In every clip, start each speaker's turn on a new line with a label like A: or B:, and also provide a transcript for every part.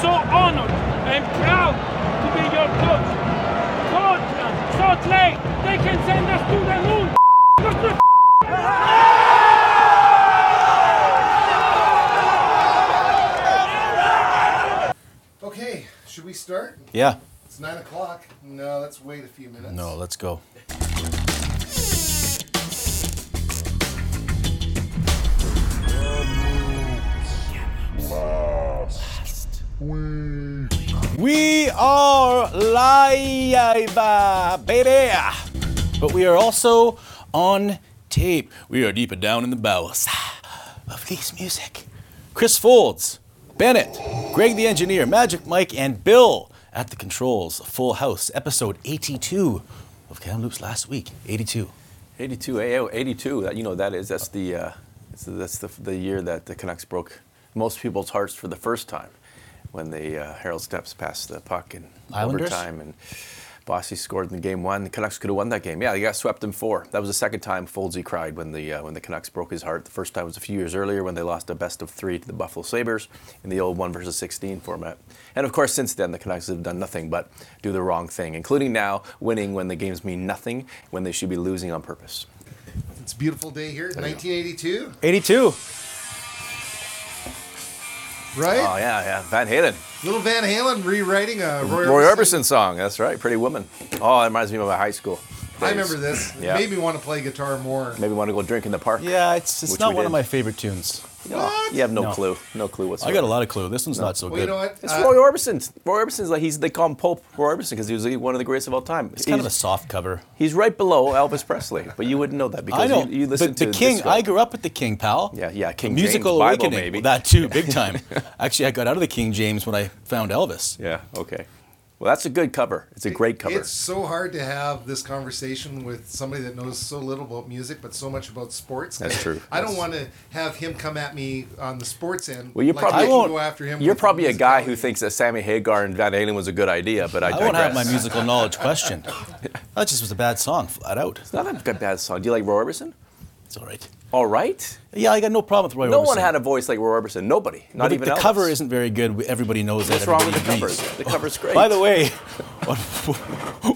A: so honored and proud to be your coach. Portland, Salt Lake, they can send us to the moon. What's the
B: Okay, should we start?
C: Yeah.
B: It's nine o'clock. No, let's wait a few minutes.
C: No, let's go. We are live, uh, baby. But we are also on tape. We are deeper down in the bowels of this music. Chris Foulds, Bennett, Greg the engineer, Magic Mike, and Bill at the controls. Full House, episode 82 of Kamloops last week. 82.
D: 82, eh, oh, 82. That you know that is that's the uh, that's the, the year that the Canucks broke most people's hearts for the first time when the uh, Harold Snepsts passed the puck in
C: Islanders?
D: overtime and Bossy scored in game one. The Canucks could have won that game. Yeah, they got swept in four. That was the second time Fouldsy cried when the uh, when the Canucks broke his heart. The first time was a few years earlier when they lost a best of three to the Buffalo Sabres in the old one versus 16 format. And of course, since then the Canucks have done nothing but do the wrong thing, including now winning when the games mean nothing when they should be losing on purpose.
B: It's a beautiful day here, 1982,
C: 82.
B: Right?
D: Oh yeah, yeah, Van Halen.
B: Little Van Halen rewriting a Roy,
D: Roy Orbison song. That's right, Pretty Woman. Oh, that reminds me of my high school.
B: I remember this. It
D: Yeah.
B: made me want to play guitar more.
D: Maybe want to go drink in the park.
C: Yeah, it's, it's not
D: we
C: one of my favorite tunes.
D: Oh, you have no,
C: No.
D: clue. No clue whatsoever.
C: I got a lot of clue. This one's not so
B: Well,
C: good.
B: you know what?
D: It's
B: Uh,
D: Roy Orbison. Roy Orbison's like he's they call him Pope Roy Orbison because he was one of the greatest of all time.
C: It's kind of a soft cover.
D: he's right below Elvis Presley, but you wouldn't know that because
C: I know.
D: you, you listen
C: but
D: to
C: the King,
D: disco.
C: I grew up with the King, pal.
D: Yeah, yeah, King
C: Musical
D: James Bible,
C: awakening.
D: maybe.
C: That too, big time. Actually, I got out of the King James when I found Elvis.
D: Yeah. Okay. Well, that's a good cover. It's a great cover.
B: It's so hard to have this conversation with somebody that knows so little about music, but so much about sports.
D: That's true.
B: I don't want to have him come at me on the sports end.
D: well, you're
B: like
D: probably
B: I can
C: won't-
B: go after him.
D: You're probably a guy who thinks that Sammy Hagar and Van Halen was a good idea, but I,
C: I
D: digress.
C: won't have my musical knowledge questioned. That just was a bad song, flat out.
D: It's not a bad song. Do you like Roy Orbison?
C: It's all right.
D: All right.
C: Yeah, I got no problem with Roy
D: No
C: Orbison.
D: one had a voice like Roy Orbison. Nobody. Not
C: But
D: even
C: the
D: Elvis.
C: cover isn't very good. Everybody knows
D: What's
C: that.
D: wrong with the
C: Everybody
D: covers?
C: agrees.
D: The cover's great.
C: By the way,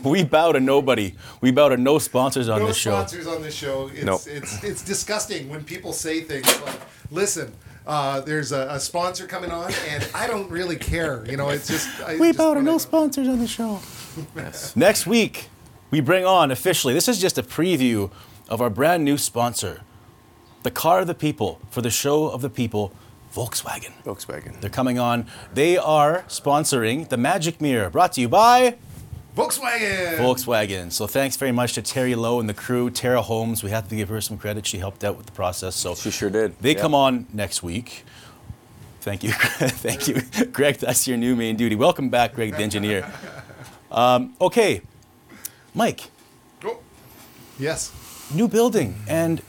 C: we bow to nobody. We bow to no sponsors on
B: no
C: this show.
B: No sponsors on this show. It's,
D: Nope.
B: it's it's disgusting when people say things like, "Listen, uh, there's a, a sponsor coming on, and I don't really care." You know, it's just I
C: We
B: just
C: bow to
B: wanna-
C: no sponsors on the show. yes. Next week, we bring on officially, this is just a preview of our brand new sponsor, the car of the people for the show of the people, Volkswagen.
D: Volkswagen.
C: They're coming on. They are sponsoring the Magic Mirror, brought to you by
B: Volkswagen.
C: Volkswagen. So thanks very much to Terry Lowe and the crew. Tara Holmes, we have to give her some credit. She helped out with the process. So
D: She sure did.
C: They come on next week. Thank you, thank you, Greg. That's your new main duty. Welcome back, Greg, the engineer. Um, okay, Mike,
B: Oh, yes.
C: new building and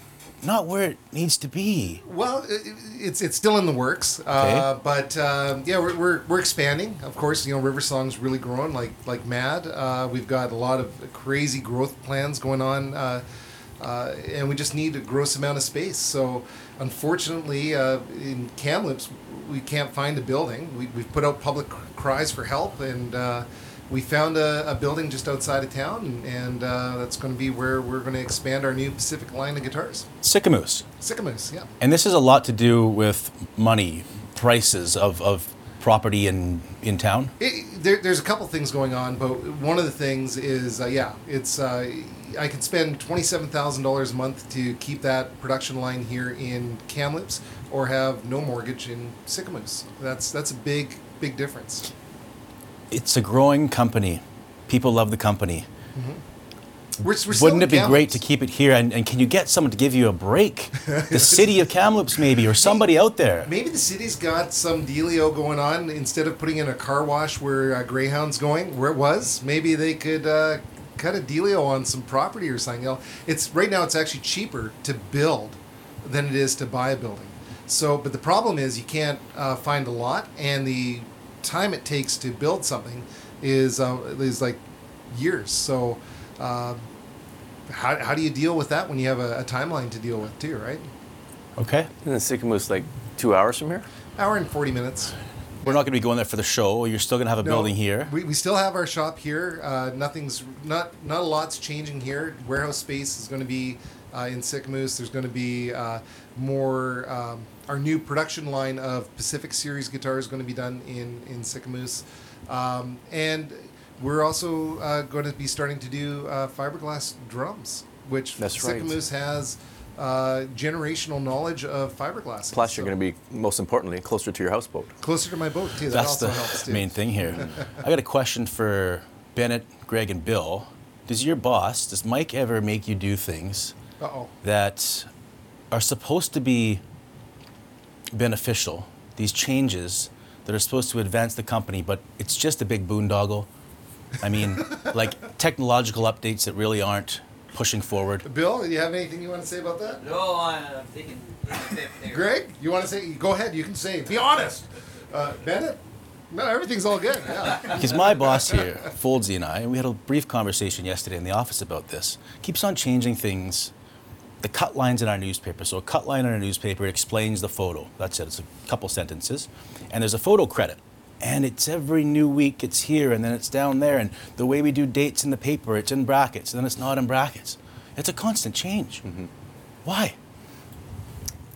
C: not where it needs to be.
B: Well, it's it's still in the works, uh, but uh, yeah, we're, we're, we're expanding. Of course, you know, Riversong's really growing like like mad. Uh, we've got a lot of crazy growth plans going on, uh, uh, and we just need a gross amount of space. So, unfortunately, uh, in Kamloops, we can't find a building. We, we've put out public cries for help, and uh, we found a, a building just outside of town, and, and uh, that's going to be where we're going to expand our new Pacific line of guitars.
C: Sicamous.
B: Sicamous, yeah.
C: And this is a lot to do with money, prices of, of property in, in town.
B: It, there, there's a couple things going on, but one of the things is, uh, yeah, it's uh, I can spend twenty-seven thousand dollars a month to keep that production line here in Kamloops, or have no mortgage in Sicamous. That's that's a big big difference.
C: It's a growing company. People love the company.
B: We're, we're
C: Wouldn't it be great to keep it here? And, and can you get someone to give you a break? The city of Kamloops, maybe, or somebody out there.
B: Maybe the city's got some dealio going on. Instead of putting in a car wash where uh, Greyhound's going, where it was, maybe they could uh, cut a dealio on some property or something. It's right now it's actually cheaper to build than it is to buy a building. So, but the problem is you can't uh, find a lot, and the time it takes to build something is uh, is like years. So. Uh, how, how do you deal with that when you have a, a timeline to deal with too, right?
C: Okay.
D: Isn't Sicamous like two hours from here?
B: Hour and forty minutes.
C: We're not going to be going there for the show. You're still going to have a
B: No,
C: building here.
B: We, we still have our shop here. Uh, nothing's not not a lot's changing here. Warehouse space is going to be uh, in Sicamous. There's going to be uh, more. Um, our new production line of Pacific Series guitars is going to be done in in Sicamous, um, and we're also uh, going to be starting to do uh, fiberglass drums, which
D: That's right.
B: Sicamous has. Uh, generational knowledge of fiberglass.
D: Plus, you're going to be, most importantly, closer to your houseboat.
B: closer to my boat too. That
C: That's
B: also
C: the
B: helps too.
C: main thing here. I got a question for Bennett, Greg, and Bill. Does your boss, does Mike ever make you do things
B: Uh oh.
C: that are supposed to be beneficial? These changes that are supposed to advance the company, but it's just a big boondoggle. I mean, like technological updates that really aren't pushing forward.
B: Bill, do you have anything you want to say about that?
E: No, I'm thinking.
B: Greg, you want to say? Go ahead. You can say. Be honest. Uh, Bennett. No, everything's all good. Yeah.
C: Because my boss here, Fouldsy and I, and we had a brief conversation yesterday in the office about this, keeps on changing things. The cut lines in our newspaper. So a cut line in a newspaper explains the photo. That's it. It's a couple sentences. And there's a photo credit. And it's every new week it's here and then it's down there. And the way we do dates in the paper, it's in brackets, and then it's not in brackets. It's a constant change. Why?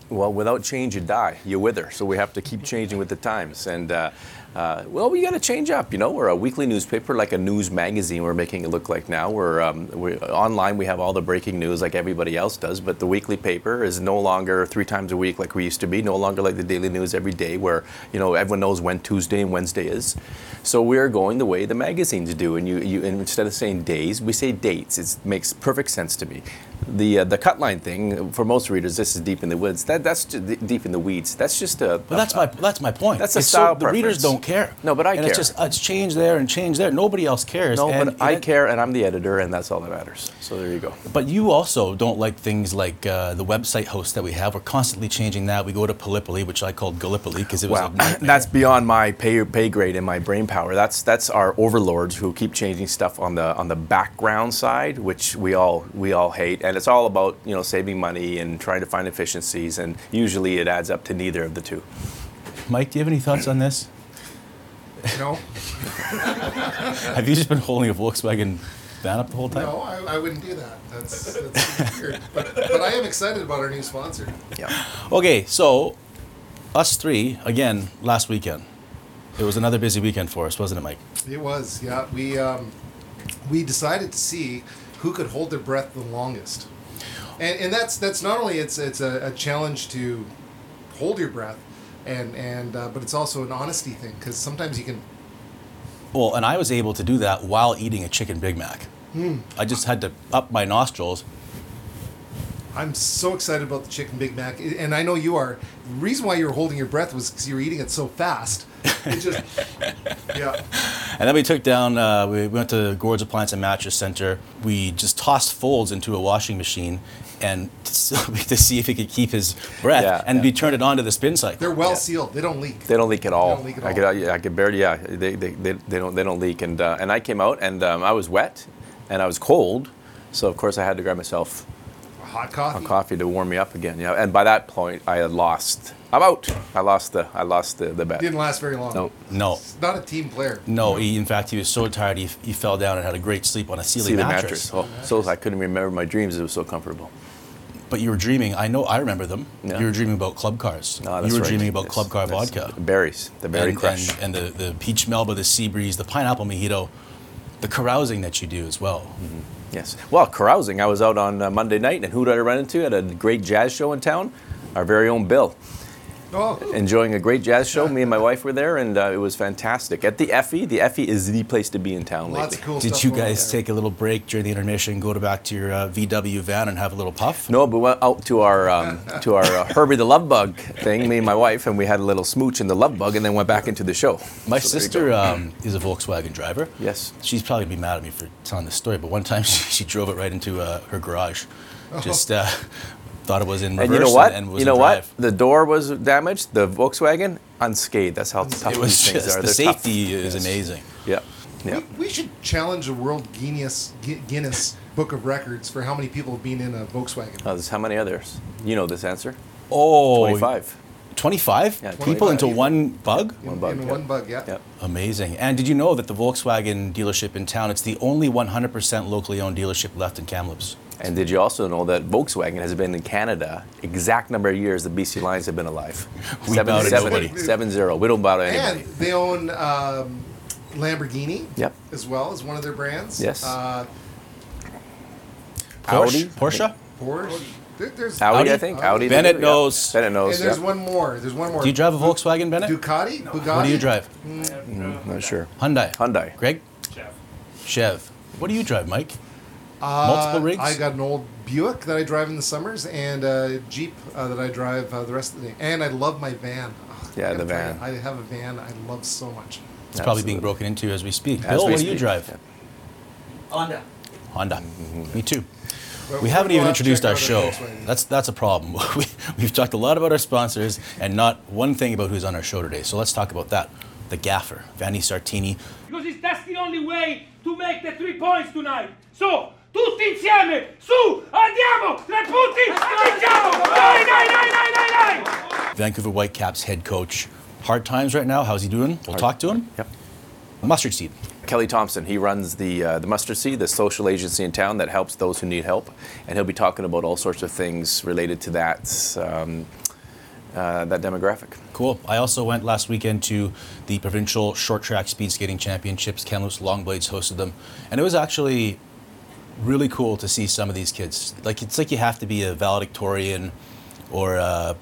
D: Well, without change, you die. You wither. So we have to keep changing with the times. And uh, uh, well, we got to change up. You know, we're a weekly newspaper, like a news magazine. We're making it look like now. We're, um, we're online. We have all the breaking news like everybody else does. But the weekly paper is no longer three times a week like we used to be. No longer like the daily news every day, where you know everyone knows when Tuesday and Wednesday is. So we're going the way the magazines do. And you, you and instead of saying days, we say dates. It makes perfect sense to me. The uh, the cut line thing for most readers, this is deep in the woods. That that's just deep in the weeds. That's just a.
C: But that's my that's my point.
D: That's a
C: It's
D: style
C: The readers don't care.
D: No, but I
C: and It's just it's changed there and changed there. Nobody else cares.
D: No,
C: and,
D: but I
C: and it-
D: care, and I'm the editor, and that's all that matters. So there you go.
C: But you also don't like things like uh, the website host that we have. We're constantly changing that. We go to Gallipoli, which I called Gallipoli because it was
D: Wow,
C: a
D: that's beyond my pay pay grade and my brain power. That's that's our overlords who keep changing stuff on the on the background side, which we all we all hate, and it's all about you know saving money and trying to find efficiencies, and usually it adds up to neither of the two.
C: Mike, do you have any thoughts on this?
B: No,
C: Have you just been holding a Volkswagen van up the whole time?
B: no, I, I wouldn't do that. That's, that's weird. But, but I am excited about our new sponsor.
D: Yeah.
C: Okay, so us three again last weekend. It was another busy weekend for us, wasn't it, Mike?
B: It was, yeah. We um, we decided to see who could hold their breath the longest, and and that's that's not only it's it's a, a challenge to hold your breath, and and uh, but it's also an honesty thing because sometimes you can.
C: Well, and I was able to do that while eating a chicken Big Mac. I just had to up my nostrils.
B: I'm so excited about the chicken Big Mac, and I know you are. The reason why you were holding your breath was because you were eating it so fast. It just, yeah.
C: And then we took down, uh, we went to Gord's Appliance and Mattress Center. We just tossed Foulds into a washing machine and to see if he could keep his breath.
D: Yeah,
C: and
D: yeah.
C: we turned it on to the spin cycle.
B: They're well sealed. They don't leak.
D: They don't leak at all.
B: don't leak at
D: I could, uh, I could barely, yeah, they, they, they, they don't they don't leak. And uh, and I came out and um, I was wet, and I was cold, so of course I had to grab myself
B: Hot coffee.
D: a coffee to warm me up again. Yeah, and by that point I had lost. I'm out. I lost the I lost the the bet.
B: Didn't last very long.
D: No.
C: No.
B: It's not a team player.
C: No, he, in fact, he was so tired he, he fell down and had a great sleep on a Sealy
D: See
C: mattress.
D: mattress. Oh, so I couldn't remember my dreams. It was so comfortable.
C: But you were dreaming. I know. I remember them.
D: Yeah.
C: You were dreaming about club cars.
D: Ah, no, that's
C: you were
D: right.
C: dreaming about
D: Yes,
C: club car
D: yes.
C: vodka.
D: The berries, the berry
C: and,
D: crush.
C: and, and the, the peach melba, the sea breeze, the pineapple mojito, the carousing that you do as well. Mm-hmm.
D: Yes. Well, carousing. I was out on uh, Monday night, and who did I run into at a great jazz show in town? Our very own Bill.
B: Oh,
D: Enjoying a great jazz show. Me and my wife were there, and uh, it was fantastic. At the Effie, the Effie is the place to be in town
B: lots
D: lately.
B: of cool
C: Did
B: stuff.
C: you guys
B: there.
C: take a little break during the intermission, go to back to your uh, VW van and have a little puff?
D: No, but we went out to our um, to our uh, Herbie the Love Bug thing, me and my wife, and we had a little smooch in the Love Bug, and then went back into the show.
C: My
D: So
C: sister um, is a Volkswagen driver.
D: Yes.
C: She's probably gonna be mad at me for telling this story, but one time she, she drove it right into uh, her garage. Just uh, thought it was in reverse
D: And you know what?
C: and was
D: you know
C: in
D: what?
C: drive.
D: The door was damaged. The Volkswagen unscathed. That's how tough
C: It was
D: these things
C: just
D: are.
C: the
D: They're tough.
C: safety is
D: Yes.
C: amazing.
D: Yeah. Yeah.
B: We, we should challenge the World Guinness Guinness Book of Records for how many people have been in a Volkswagen.
D: Oh, there's how many others? You know this answer.
C: Oh,
D: 25.
C: 25
D: Yeah,
C: people
D: 25
C: into
B: people.
C: one bug?
B: In,
D: One bug,
B: in
D: yeah.
B: one bug, yeah.
D: Yep.
C: Amazing. And did you know that the Volkswagen dealership in town, it's the only 100% locally owned dealership left in Kamloops?
D: And did you also know that Volkswagen has been in Canada exact number of years the BC Lions have been alive?
C: We
D: Seven-
C: bow to
D: seven-
C: nobody.
D: seven zero. We don't bow to
B: And
D: anybody.
B: they own um, Lamborghini
D: Yep.
B: as well as one of their brands.
D: Yes.
B: Uh,
D: Audi?
C: Porsche? Porsche?
B: Porsche. There- there's
D: Audi,
C: Audi?
D: I think. Audi. they
C: Bennett
D: do, yeah.
C: knows.
D: Bennett
B: And
D: knows.
B: there's
D: yeah.
B: one more. There's one more.
C: Do you drive a Volkswagen, Bennett?
B: Ducati? Bugatti?
C: What do you drive?
D: Not sure.
C: Hyundai.
D: Hyundai.
C: Greg?
A: Chef.
C: Chev. What do you drive, Mike?
B: Uh,
C: Multiple rigs?
B: I got an old Buick that I drive in the summers and a Jeep uh, that I drive uh, the rest of the day. And I love my van. Ugh,
D: Yeah, the
B: gotta tell you,
D: van.
B: I have a van I love so much.
C: It's probably being broken into as we speak.
D: As
C: Bill,
D: we
C: what do you drive?
D: yeah.
E: Honda.
C: Honda. Me too.
B: But
C: We haven't even introduced our show. That's that's a problem. We, we've talked a lot about our sponsors and not one thing about who's on our show today. So let's talk about that. The gaffer, Vanni Sartini.
A: Because it's, that's the only way to make the three points tonight. So, tutti insieme, su, andiamo, tre punti, vinciamo! Dai, dai, dai, dai, dai, dai!
C: Vancouver Whitecaps head coach. Hard times right now. How's he doing? We'll talk to him.
D: Yep.
C: Mustard seed.
D: Kelly Thompson, he runs the uh, the Mustard Seed, the social agency in town that helps those who need help, and he'll be talking about all sorts of things related to that um, uh, that demographic.
C: Cool. I also went last weekend to the provincial short track speed skating championships. Kamloops Longblades hosted them, and it was actually really cool to see some of these kids. Like it's like you have to be a valedictorian or a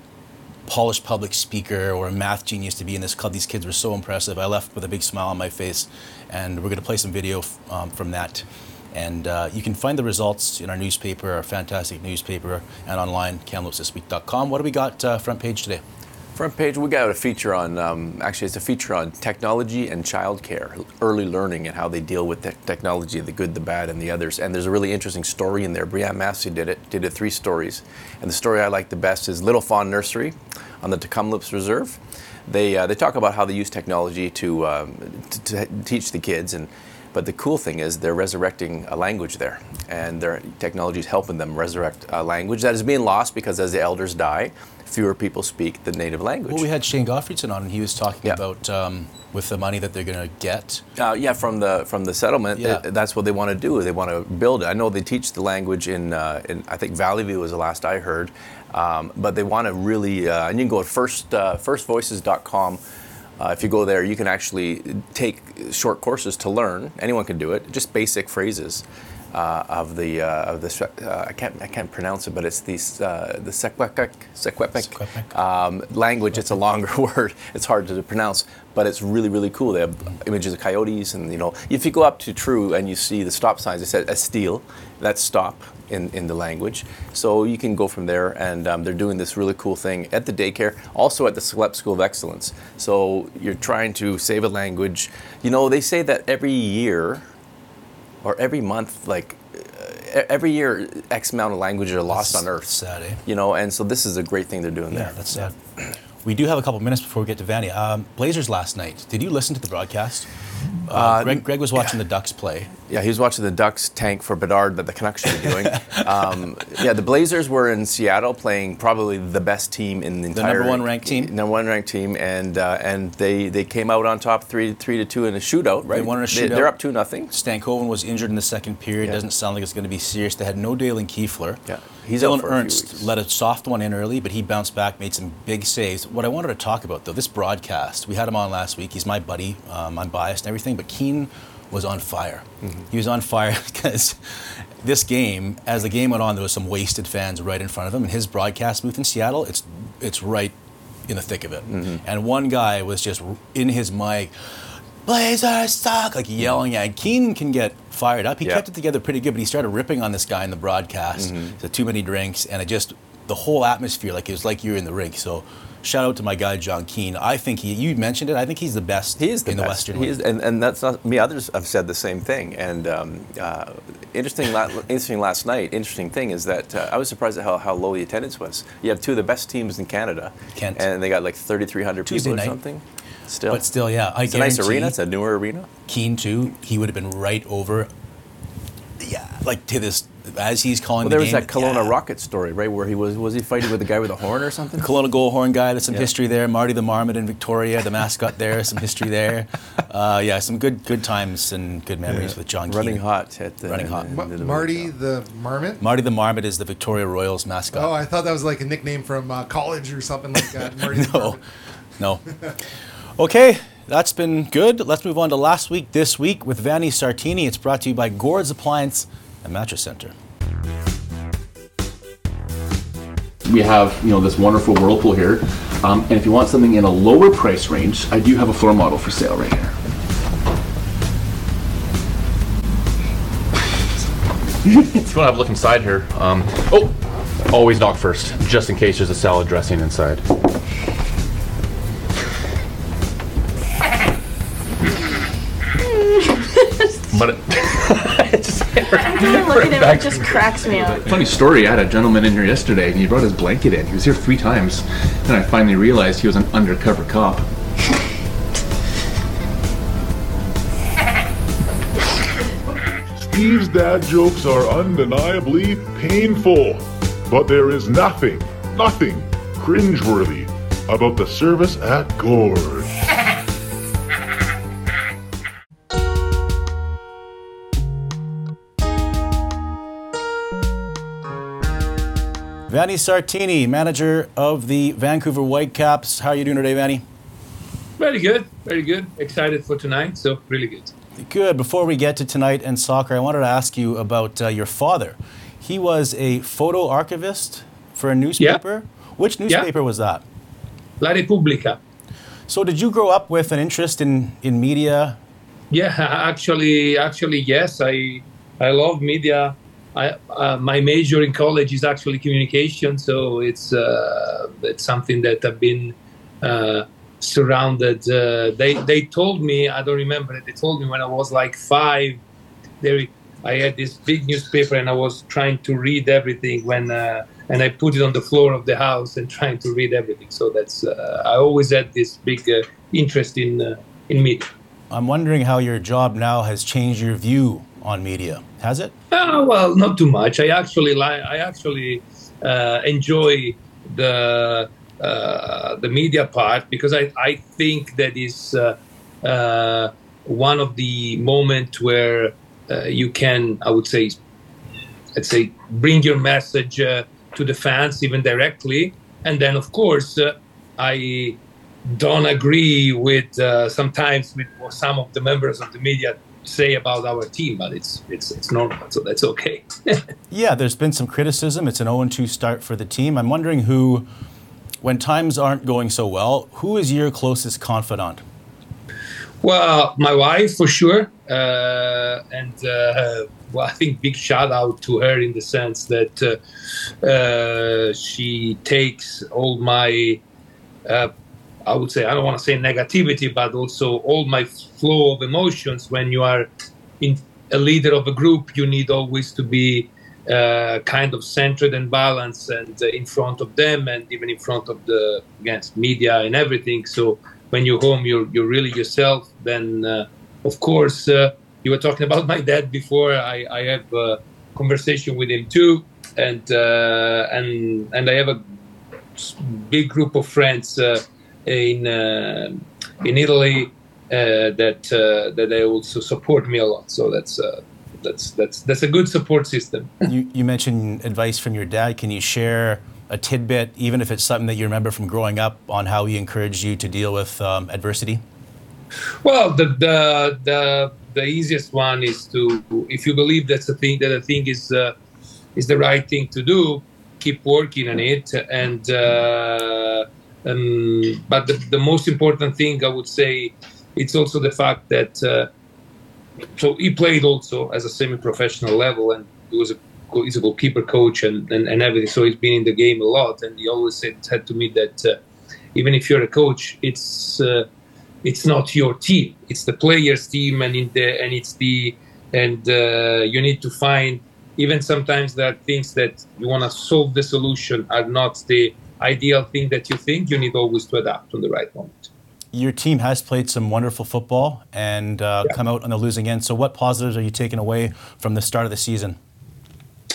C: polished public speaker or a math genius to be in this club. These kids were so impressive. I left with a big smile on my face, and we're going to play some video um, from that. And uh, you can find the results in our newspaper, our fantastic newspaper, and online, kamloopsthisweek.com. What do we got uh, front page today?
D: Front page, we got a feature on, um, actually, it's a feature on technology and childcare, early learning, and how they deal with te- technology, the good, the bad, and the others. And there's a really interesting story in there. Brianne Massey did it, did it three stories. And the story I like the best is Little Fawn Nursery on the Tk'emlúps Reserve. They, uh, they talk about how they use technology to, um, to, to teach the kids. and But the cool thing is they're resurrecting a language there. And their technology is helping them resurrect a language that is being lost because as the elders die, fewer people speak the native language.
C: Well, we had Shane Gottfriedson on, and he was talking
D: Yeah.
C: about um, with the money that they're going to get.
D: Uh, yeah, from the from the settlement,
C: Yeah.
D: that's what they want to do. They want to build it. I know they teach the language in, uh, in I think Valley View was the last I heard, um, but they want to really. Uh, and you can go to first uh, firstvoices.com. Uh, if you go there, you can actually take short courses to learn. Anyone can do it. Just basic phrases. Uh, of the uh, of the uh, I can't I can't pronounce it, but it's the uh, the Secwepemc
C: Secwepemc.
D: Secwepemc um, language. It's a longer word. It's hard to pronounce, but it's really really cool. They have images of coyotes, and you know, if you go up to True and you see the stop signs, it says Estile, that's stop in, in the language. So you can go from there, and um, they're doing this really cool thing at the daycare, also at the Sk'elep School of Excellence. So you're trying to save a language. You know, they say that every year or every month, like uh, every year, X amount of languages are lost on Earth.
C: Sad, eh?
D: You know, and so this is a great thing they're doing
C: Yeah,
D: there.
C: that's sad. We do have a couple minutes before we get to Vanni. Um, Blazers last night. Did you listen to the broadcast? Uh, Greg, Greg was watching the Ducks play.
D: Yeah, he was watching the Ducks tank for Bedard that the Canucks should be doing. um, yeah, the Blazers were in Seattle playing probably the best team in the entire The
C: number one ranked team?
D: Number one ranked team, and uh, and they, they came out on top three three to two in a shootout. Right, they
C: won in a shootout.
D: They, are up two nothing.
C: Stankoven was injured in the second period.
D: Yeah.
C: Doesn't sound like it's going to be serious. They had no Dalen Kiefler.
D: Yeah, he's out
C: Dylan
D: for a few
C: Ernst
D: weeks.
C: let a soft one in early, but he bounced back, made some big saves. What I wanted to talk about, though, this broadcast, we had him on last week. He's my buddy. Um, I'm biased and everything, but Keane was on fire.
D: Mm-hmm.
C: He was on fire because this game, as the game went on, there was some wasted fans right in front of him. And his broadcast booth in Seattle, it's it's right in the thick of it.
D: Mm-hmm.
C: And one guy was just in his mic. Blazers suck! Like yelling at. Keen can get fired up. He
D: Yeah.
C: kept it together pretty good, but he started ripping on this guy in the broadcast.
D: Mm-hmm.
C: So too many drinks, and it just the whole atmosphere, like it was like you're in the rink. So shout out to my guy John Keane. I think he. You mentioned it. I think he's the best.
D: He is the
C: in the. Western
D: He is, and, and that's not me. Others have said the same thing. And um, uh, interesting, la- interesting last night. Interesting thing is that uh, I was surprised at how, how low the attendance was. You have two of the best teams in Canada,
C: Kent.
D: and they got like 3,300
C: Tuesday
D: people or
C: night.
D: something. Still,
C: But still, yeah, I
D: it's a nice arena. It's a newer arena.
C: Keane too. He would have been right over. Yeah, like to this as he's calling
D: Well,
C: the
D: there was that Kelowna
C: Yeah.
D: Rocket story, right, where he was was he fighting with the guy with the horn or something?
C: The Kelowna goal horn guy. There's some
D: Yeah.
C: history there. Marty the Marmot in Victoria, the mascot there. Some history there. Uh, yeah, some good good times and good memories with John.
D: Running
C: Keane.
D: hot at the
C: Running hot.
B: Ma-
D: the-
B: Marty the Marmot.
C: Marty the Marmot is the Victoria Royals mascot.
B: Oh, I thought that was like a nickname from uh, college or something like that. Marty
C: no, no. Okay, that's been good. Let's move on to last week. This week with Vanni Sartini. It's brought to you by Gord's Appliance and Mattress Center.
F: we have you know this wonderful whirlpool here. Um, and if you want something in a lower price range i do have a floor model for sale right here. If you want to have a look inside here. Um, oh always knock first just in case there's a salad dressing inside just
G: Even looking at
F: back
G: it just cracks me up.
F: Funny story, I had a gentleman in here yesterday and he brought his blanket in. He was here three times. And I finally realized he was an undercover cop.
H: Steve's dad jokes are undeniably painful, but there is nothing, nothing cringeworthy about the service at Gord's.
C: Vanni Sartini, manager of the Vancouver Whitecaps. How are you doing today, Vanni?
A: Very good, very good. Excited for tonight, so really good.
C: Good. Before we get to tonight and soccer, I wanted to ask you about uh, your father. He was a photo archivist for a newspaper. Yeah. Which newspaper was that?
A: La Repubblica.
C: So, did you grow up with an interest in, in media?
A: Yeah, actually, actually, yes. I I love media. I, uh, my major in college is actually communication, so it's uh, it's something that I've been uh, surrounded. Uh, they they told me I don't remember it. They told me when I was like five. They I had this big newspaper and I was trying to read everything when uh, and I put it on the floor of the house and trying to read everything. So that's uh, I always had this big interest in in media.
C: I'm wondering how your job now has changed your view on media. Has it?
A: Uh, well, not too much. I actually like. I actually uh, enjoy the uh, the media part because I, I think that is uh, uh, one of the moments where uh, you can, I would say, let's say, bring your message to the fans even directly, and then of course I don't agree with sometimes with some of the members of the media say about our team, but it's it's it's normal, so that's okay.
C: Yeah, there's been some criticism. It's an 0 2 start for the team. I'm wondering who, when times aren't going so well, who is your closest confidant?
A: well, my wife for sure, uh, and uh, well, I think big shout out to her in the sense that uh, uh, she takes all my. I would say I don't want to say negativity, but also all my flow of emotions. When you are in a leader of a group, you need always to be uh, kind of centered and balanced, and uh, in front of them, and even in front of the against media and everything. So when you're home, you're you're really yourself. Then, uh, of course, uh, you were talking about my dad before. I I have a conversation with him too, and uh, and and I have a big group of friends uh, in uh, in Italy uh, that uh, that they also support me a lot. So that's uh, that's that's that's a good support system.
C: you, you mentioned advice from your dad. Can you share a tidbit, even if it's something that you remember from growing up, on how he encouraged you to deal with um, adversity?
A: Well, the, the the the easiest one is to if you believe that's the thing that the thing is uh, is the right thing to do, keep working on it. And uh, um, but the, the most important thing I would say it's also the fact that uh, so he played also as a semi-professional level and he was a he's a goalkeeper coach and, and, and everything. So he's been in the game a lot, and he always said, to me that uh, even if you're a coach, it's uh, it's not your team; it's the players' team, and in the and it's the and uh, you need to find. Even sometimes there are things that you want to solve the solution are not the ideal thing that you think. You need always to adapt on the right moment.
C: Your team has played some wonderful football and uh,
A: Yeah.
C: come out on the losing end. So, what positives are you taking away from the start of the season?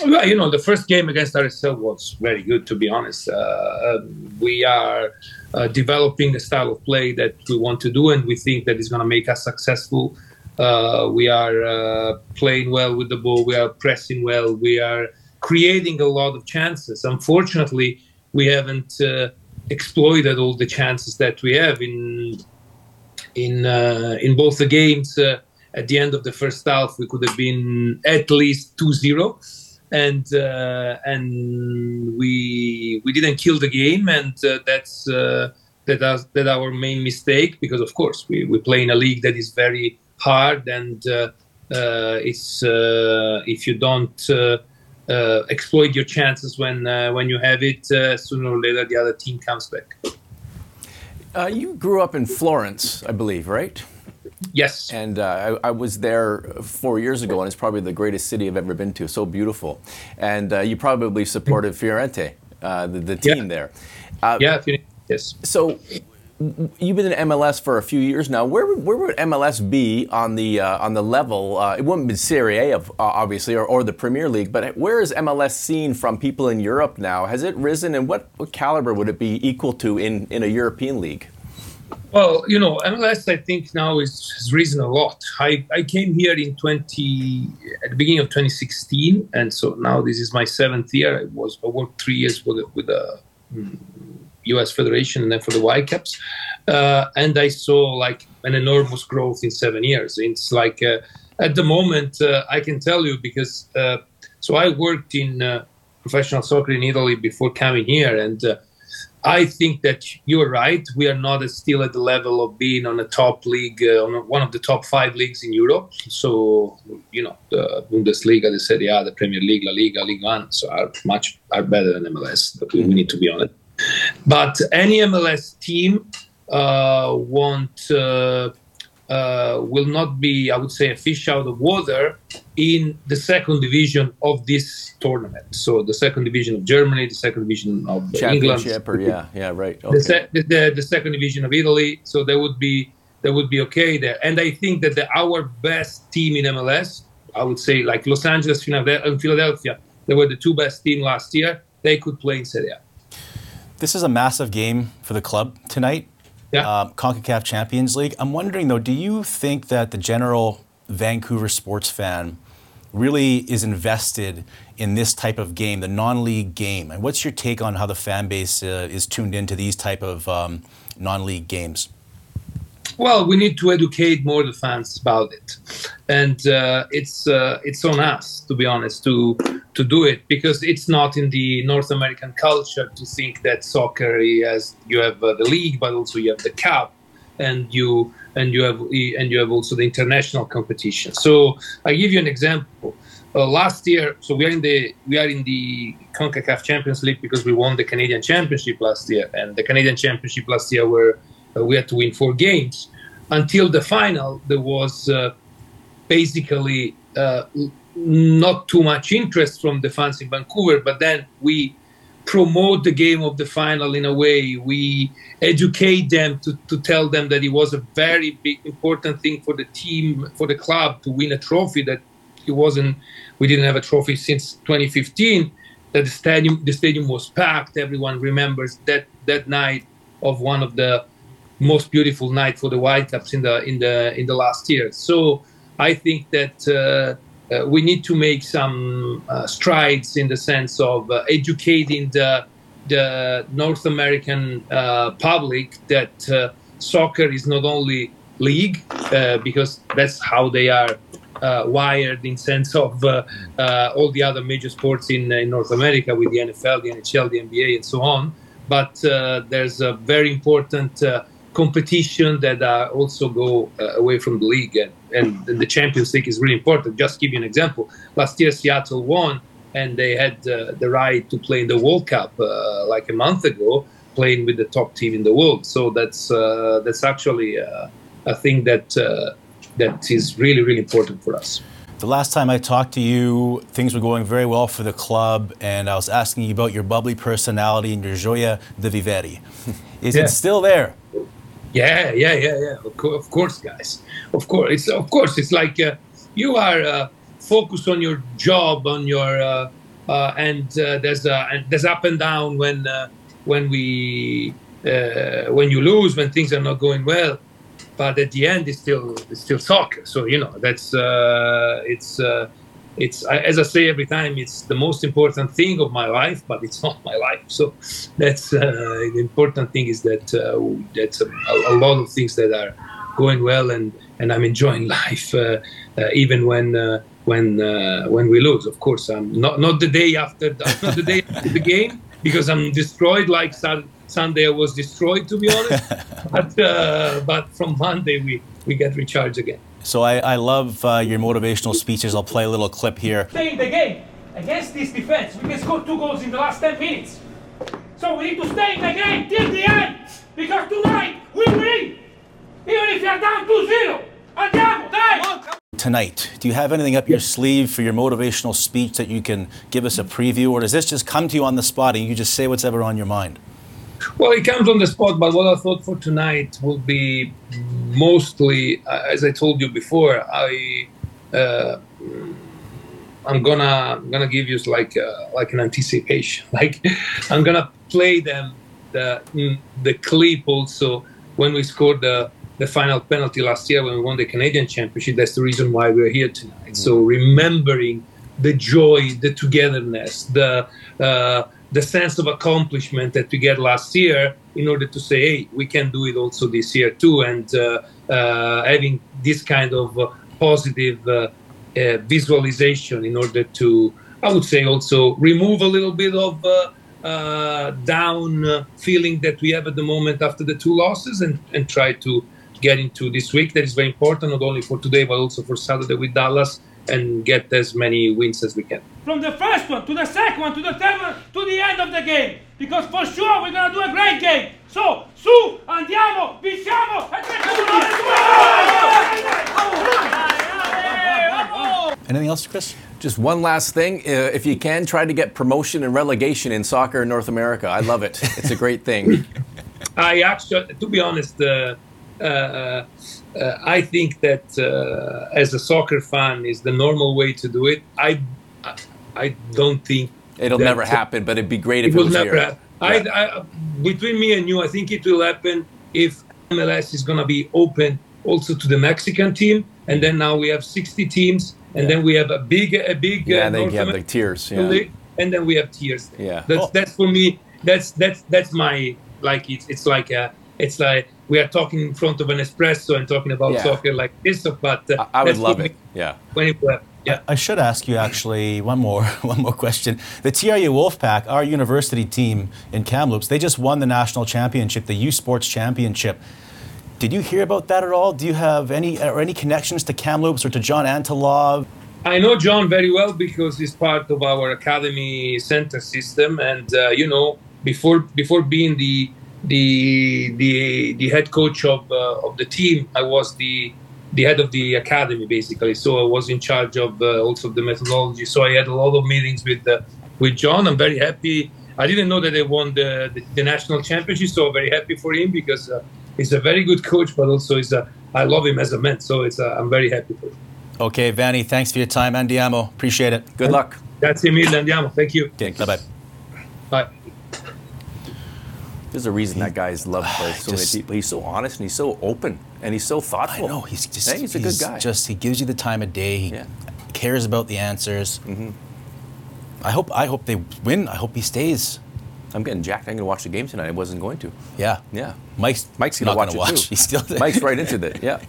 A: Well, you know, the first game against RSL was very good, to be honest. Uh, we are uh, developing a style of play that we want to do, and we think that is going to make us successful. Uh, we are uh, playing well with the ball. We are pressing well. We are creating a lot of chances. Unfortunately, we haven't uh, exploited all the chances that we have in in uh, in both the games. at the end of the first half, we could have been at least 2-0 and uh, and we we didn't kill the game, and uh, that's uh, that us, that our main mistake because of course we, we play in a league that is very hard, and uh, uh, it's uh, if you don't exploit your chances when when you have it, sooner or later the other team comes back.
D: you grew up in Florence, I believe, right?
A: Yes.
D: And uh, I, I, was there four years ago, and it's probably the greatest city I've ever been to. So beautiful. And uh, you probably supported Fiorentina, uh, the, the, team
A: yeah.
D: there.
A: Uh, yeah, yes.
D: So you've been in MLS for a few years now. Where, where would MLS be on the uh, on the level? Uh, it wouldn't be Serie A, of, obviously, or, or the Premier League. But where is MLS seen from people in Europe now? Has it risen, and what, what caliber would it be equal to in, in a European league?
A: Well, you know, MLS I think now is, has risen a lot. I, I came here in 20 at the beginning of 2016, and so now this is my seventh year. I was I worked three years with with the U.S. Federation and then for the Whitecaps, uh, and I saw like an enormous growth in seven years. It's like uh, at the moment uh, I can tell you because uh, so I worked in uh, professional soccer in Italy before coming here, and uh, I think that you're right. We are not still at the level of being on a top league, on one of the top five leagues in Europe. So, you know, the Bundesliga, the Serie A, the Premier League, La Liga, Ligue 1, so are much are better than MLS. But we need to be honest. But any MLS team uh, won't uh, uh, will not be, I would say, a fish out of water in the second division of this tournament. So the second division of Germany, the second division of England,
D: or yeah, yeah, right. Okay.
A: the, se- the, the, the second division of Italy. So that would be that would be okay there. And I think that the, our best team in MLS, I would say, like Los Angeles and Philadelphia, they were the two best team last year. They could play in Serie A.
C: This is a massive game for the club tonight.
A: Yeah.
C: Um, CONCACAF Champions League. I'm wondering though, do you think that the general Vancouver sports fan really is invested in this type of game, the non-league game? And what's your take on how the fan base uh, is tuned into these type of um, non-league games?
A: Well, we need to educate more the fans about it, and uh, it's uh, it's on us to be honest to to do it because it's not in the North American culture to think that soccer has you have uh, the league, but also you have the cup, and you and you have and you have also the international competition. So I give you an example. Uh, last year, so we are in the we are in the Concacaf Champions League because we won the Canadian Championship last year, and the Canadian Championship last year were we had to win four games. Until the final, there was uh, basically uh, not too much interest from the fans in Vancouver, but then we promote the game of the final in a way. We educate them to, to tell them that it was a very big, important thing for the team, for the club to win a trophy that it wasn't, we didn't have a trophy since 2015. That the stadium, the stadium was packed. Everyone remembers that that night of one of the most beautiful night for the Whitecaps in the in the in the last year. So I think that uh, uh, we need to make some uh, strides in the sense of uh, educating the the North American uh, public that uh, soccer is not only league because that's how they are wired in sense of all the other major sports in, in North America with the NFL, the NHL, the NBA, and so on. But there's a very important competition that uh, also go uh, away from the league and, and, and, the champions league is really important just give you an example last year seattle won and they had uh, the right to play in the world cup uh, like a month ago playing with the top team in the world so that's uh, that's actually uh, a thing that that is really really important for us
C: the last time I talked to you, things were going very well for the club, and I was asking you about your bubbly personality and your joia de vivere. Is yeah. it still there?
A: Yeah, yeah, yeah, yeah. Of, co- of course, guys. Of course, it's of course it's like uh, you are uh, focused on your job, on your uh, uh, and uh, there's and there's up and down when uh, when we when you lose when things are not going well. But at the end, it's still it's still soccer. So you know that's it's it's as I say every time, it's the most important thing of my life, but it's not my life. So that's uh, the important thing is that uh, that's a, a lot of things that are going well, and and I'm enjoying life uh, uh, even when. Uh, when uh, when we lose, of course, I'm not not the day after not the day after the game because I'm destroyed. Like Sun- Sunday, I was destroyed to be honest. but uh, but from Monday we we get recharged again.
C: So I, I love uh, your motivational speeches. I'll play a little clip here.
I: stay in the game against this defense. We can score two goals in the last 10 minutes. So we need to stay in the game till the end because tonight we win. Even if you're down 2-0. Andiamo, dai!
C: Tonight, do you have anything up your sleeve for your motivational speech that you can give us a preview, or does this just come to you on the spot and you just say what's ever on your mind?
A: Well, it comes on the spot, but what I thought for tonight will be mostly, uh, as I told you before, I uh, I'm gonna I'm gonna give you like uh, like an anticipation. Like I'm gonna play them the mm, the clip also when we scored the the final penalty last year when we won the Canadian Championship. That's the reason why we're here tonight. So remembering the joy, the togetherness, the uh, the sense of accomplishment that we get last year, in order to say, hey, we can do it also this year too, and uh, uh, having this kind of uh, positive uh, uh, visualization in order to, I would say, also remove a little bit of. Uh, down feeling that we have at the moment after the two losses and, and try to get into this week that is very important not only for today but also for Saturday with Dallas and get as many wins as we can.
I: From the first one to the second one to the third one to the end of the game. Because for sure we're gonna do a great game. So, su, andiamo, vinciamo
C: Anything else, Chris?
D: Just one last thing. Uh, if you can, try to get promotion and relegation in soccer in North America. I love it. It's a great thing.
A: I actually, to be honest, uh, I think that uh, as a soccer fan is the normal way to do it. I, I, I don't think
D: It'll never happen, but it'd be great if
A: It
D: it, was
A: never
D: here.
A: happen. I, I, between me and you, I think it will happen if MLS is going to be open also to the Mexican team, and then now we have 60 teams, and then we have a big, a big.
D: Yeah,
A: uh,
D: and then you have the tiers. Yeah.
A: and then we have tiers.
D: Yeah.
A: That's
C: Oh.
A: that's for me. That's that's that's my like it's it's like a it's like we are talking in front of an espresso and talking about
D: Yeah.
A: soccer like this, but uh,
D: I, I would love it. Yeah.
A: when it will. Yeah.
C: I should ask you actually one more one more question. The TRU Wolfpack, our university team in Kamloops, they just won the national championship, the U Sports Championship. Did you hear about that at all? Do you have any or any connections to Kamloops or to John Antelov?
A: I know John very well because he's part of our academy center system, and uh, you know, before before being the the the the head coach of uh, of the team, I was the the head of the academy basically. So I was in charge of uh, also the methodology. So I had a lot of meetings with uh, with John. I'm very happy. I didn't know that they won the, the, the national championship, so I'm very happy for him because uh, he's a very good coach, but also he's a I love him as a man. So it's uh, I'm very happy for him.
C: Okay, Vanni, thanks for your time. Andiamo, appreciate it.
D: Good luck.
A: Grazie mille, andiamo. Thank you.
C: Okay, bye bye.
A: Bye.
D: There's a reason that guy's loved by so
C: Just-
D: many people. He's so honest and he's so open and he's so thoughtful.
C: I know he's just
D: Hey, he's a good guy.
C: Just he gives you the time of day. He
D: Yeah.
C: cares about the answers. Mm-hmm. I hope I hope they win. I hope he stays.
D: I'm getting jacked. I'm going to watch the game tonight. I wasn't going to.
C: Yeah.
D: Yeah.
C: Mike's
D: Mike's gonna watch
C: gonna
D: it too.
C: He's still there.
D: Mike's right into it. Yeah.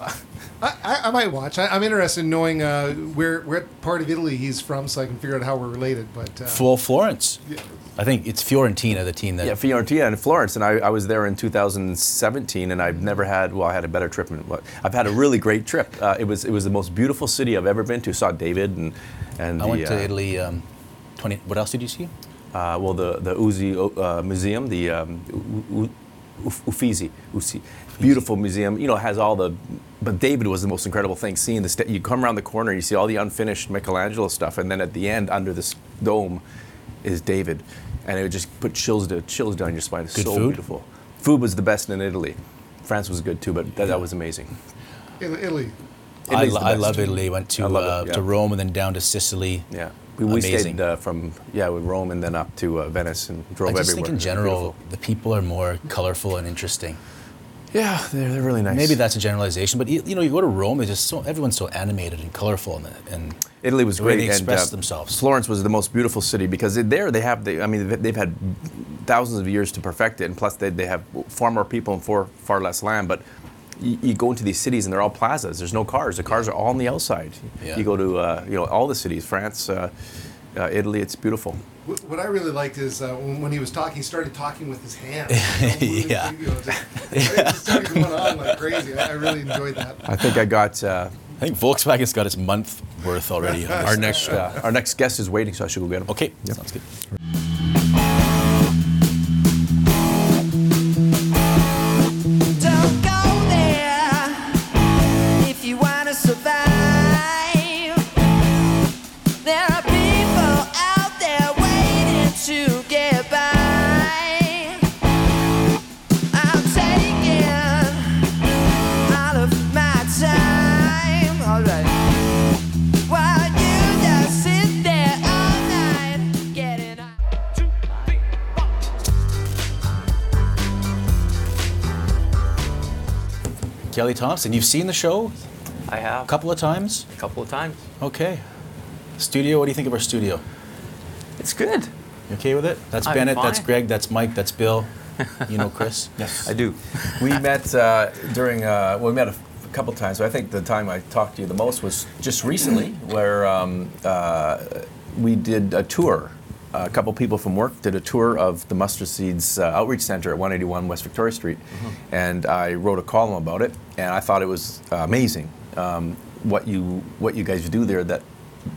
B: I, I, I might watch. I, I'm interested in knowing uh, where what part of Italy he's from, so I can figure out how we're related. But uh,
C: Full Florence. yeah. I think it's Fiorentina, the team that.
D: Yeah, Fiorentina and Florence, and I, I was there in 2017, and I've never had. Well, I had a better trip. Than, well, I've had a really great trip. Uh, it was it was the most beautiful city I've ever been to. Saw David and and
C: I
D: the,
C: went to
D: uh,
C: Italy. Um, Twenty. What else did you see?
D: Uh, well, the the Uzi uh, Museum, the um, U- U- Uf- Uffizi, Uffizi, beautiful museum. You know, it has all the. But David was the most incredible thing. Seeing the sta- you come around the corner, you see all the unfinished Michelangelo stuff, and then at the end, under this dome, is David, and it would just put chills to, chills down your spine. It's
C: Good
D: so
C: food?
D: beautiful. Food was the best in Italy. France was good too, but that, that was amazing.
B: Italy.
C: I, lo- I love Italy. Went to
D: I love it,
C: uh,
D: yeah.
C: to Rome and then down to Sicily.
D: Yeah. We, we stayed uh, from yeah with Rome and then up to uh, Venice and drove
C: I just
D: everywhere.
C: think in general, the people are more colorful and interesting.
D: Yeah, they're, they're really nice.
C: Maybe that's a generalization, but you, you know, you go to Rome, it's just so everyone's so animated and colorful, and, and
D: Italy was
C: the way
D: great.
C: they
D: and,
C: express
D: uh,
C: themselves.
D: Florence was the most beautiful city because there they have the. I mean, they've- they've had thousands of years to perfect it, and plus they, they have far more people and far far less land. But you, you go into these cities and they're all plazas. There's no cars. The cars are all on the outside.
C: Yeah.
D: You go to uh, you know all the cities, France, uh, uh, Italy. It's beautiful.
B: What what I really liked is uh, when, when he was talking, he started talking with his hands. You know, moving,
C: Yeah.
B: you know, just, it just started going on like crazy. I, I really enjoyed that.
D: I think I got. Uh,
C: I think Volkswagen's got its month worth already.
D: our next uh, our next guest is waiting, so I should go get him.
C: Okay, sounds good. Kelly Thompson, you've seen the show
J: I have
C: a couple of times.
J: a couple of times.
C: Okay. Studio, what do you think of our studio?
J: It's good.
C: You okay with it? That's
J: I'm
C: Bennett, that's. Greg, that's Mike, that's Bill. You know Chris?
D: Yes,
J: I do.
D: we met uh, during uh, well, we met a couple times. So I think the time I talked to you the most was just recently, where um, uh, we did a tour. A couple people from work did a tour of the Mustard Seeds uh, Outreach Center at 181 West Victoria Street, and I wrote a column about it. And I thought it was uh, amazing um, what you what you guys do there that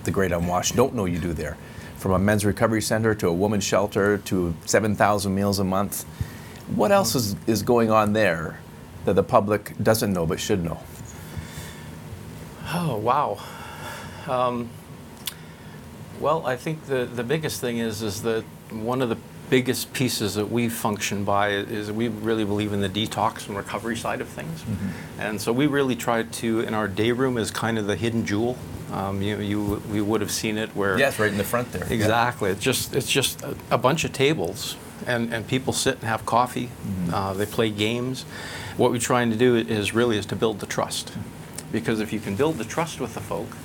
D: the Great Unwashed don't know you do there. From a men's recovery center to a women's shelter to 7,000 meals a month. What else is, is going on there that the public doesn't know but should know?
J: Oh wow. Um, well, I think the the biggest thing is is that one of the biggest pieces that we function by is we really believe in the detox and recovery side of things, and so we really try to in our day room is kind of the hidden jewel. Um, you you we would have seen it where
D: Yes, right in the front there.
J: Exactly. It's just it's just a, a bunch of tables, and, and people sit and have coffee. Uh, they play games. What we're trying to do is really is to build the trust, because if you can build the trust with the folk,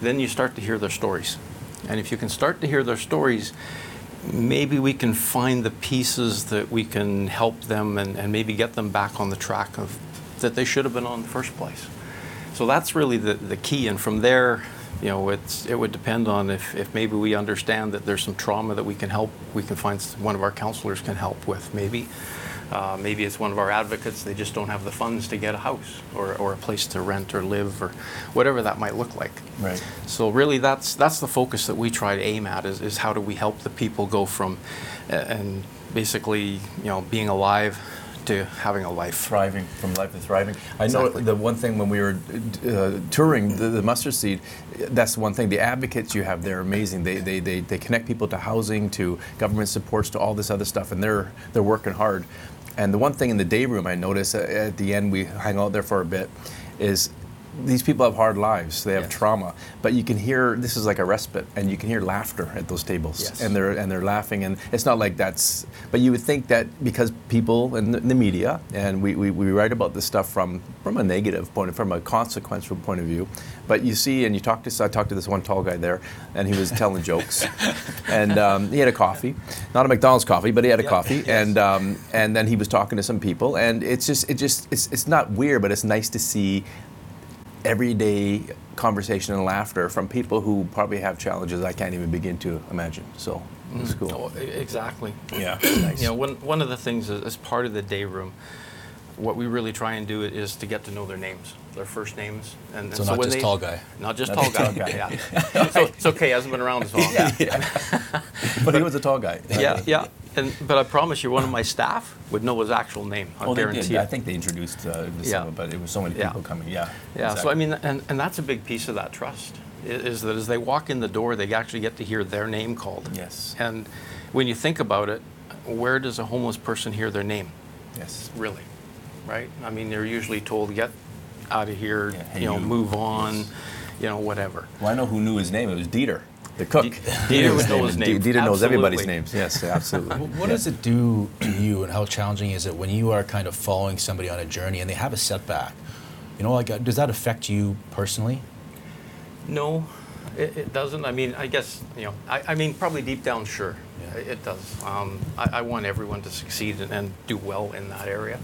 J: then you start to hear their stories, and if you can start to hear their stories, maybe we can find the pieces that we can help them and, and maybe get them back on the track of that they should have been on in the first place. So that's really the, the key. And from there, you know, it's, it would depend on if, if maybe we understand that there's some trauma that we can help, we can find one of our counselors can help with, maybe. Uh, maybe it's one of our advocates, they just don't have the funds to get a house or, or a place to rent or live or whatever that might look like.
D: Right.
J: So really, that's that's the focus that we try to aim at is, is how do we help the people go from, uh, and basically, you know, being alive to having a life.
D: Thriving from life to thriving. I know the one thing when we were uh, touring the, the mustard seed, that's the one thing. The advocates you have they're amazing. They, they, they, they connect people to housing, to government supports, to all this other stuff, and they're they're working hard. And the one thing in the day room I notice uh, at the end we hang out there for a bit is these people have hard lives. They have
J: Yes.
D: trauma, but you can hear this is like a respite, and you can hear laughter at those tables,
J: Yes.
D: and they're and they're laughing, and it's not like that's. But you would think that because people and the, media, and we, we, we write about this stuff from from a negative point, from a consequential point of view, but you see, and you talk to I talked to this one tall guy there, and he was telling jokes, and um, he had a coffee, not a McDonald's coffee, but he had a coffee, and um, and then he was talking to some people, and it's just it just it's it's not weird, but it's nice to see everyday conversation and laughter from people who probably have challenges I can't even begin to imagine. So it's mm. cool.
J: Oh, exactly.
D: Yeah, nice.
J: You know, one, one of the things is, as part of the day room, what we really try and do is to get to know their names, their first names, and, and
C: So not
J: when
C: just
J: they-
C: tall guy.
J: Not just
D: Not
J: tall
D: just
J: guy.
D: tall guy.
J: Yeah. so it's okay. He hasn't been around as long.
D: yeah. but he was a tall guy.
J: yeah, yeah. And but I promise you, one of my staff would know his actual name. I
D: they
J: guarantee
D: did.
J: it.
D: I think they introduced uh, the
J: Yeah.
D: cinema, but it was so many
J: Yeah.
D: people coming. Yeah.
J: Yeah, so I mean, and, and that's a big piece of that trust is that as they walk in the door, they actually get to hear their name called.
D: Yes.
J: And when you think about it, where does a homeless person hear their name?
D: Yes.
J: Really, right? I mean, they're usually told, get out of here,
D: Yeah, hey,
J: you know,
D: you.
J: move on, you know, whatever.
D: Well, I know who knew his name. It was Dieter. The cook.
J: D- Dieter would know his name.
D: D- Dieter knows everybody's names. Yes, absolutely.
C: Wh- What does it do to you, and how challenging is it when you are kind of following somebody on a journey and they have a setback? You know, like, uh, does that affect you personally?
J: No, it, it doesn't. I mean, I guess, you know, I, I mean, probably deep down, sure,
C: Yeah.
J: it, it does. Um, I, I want everyone to succeed and, and do well in that area.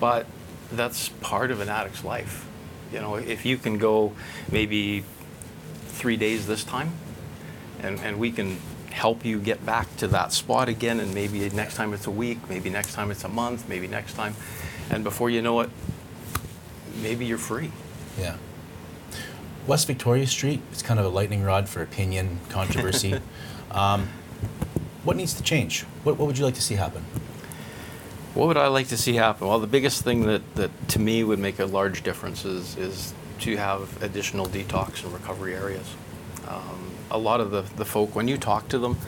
J: But that's part of an addict's life. You know, if you can go maybe three days this time, and, and we can help you get back to that spot again, and maybe next time it's a week, maybe next time it's a month, maybe next time, and before you know it, maybe you're free.
C: Yeah. West Victoria Street, it's kind of a lightning rod for opinion, controversy. um, what needs to change? What, what would you like to see happen?
J: What would I like to see happen? Well, the biggest thing that, that to me would make a large difference is, is to have additional detox and recovery areas. Um, a lot of the, the folk, when you talk to them,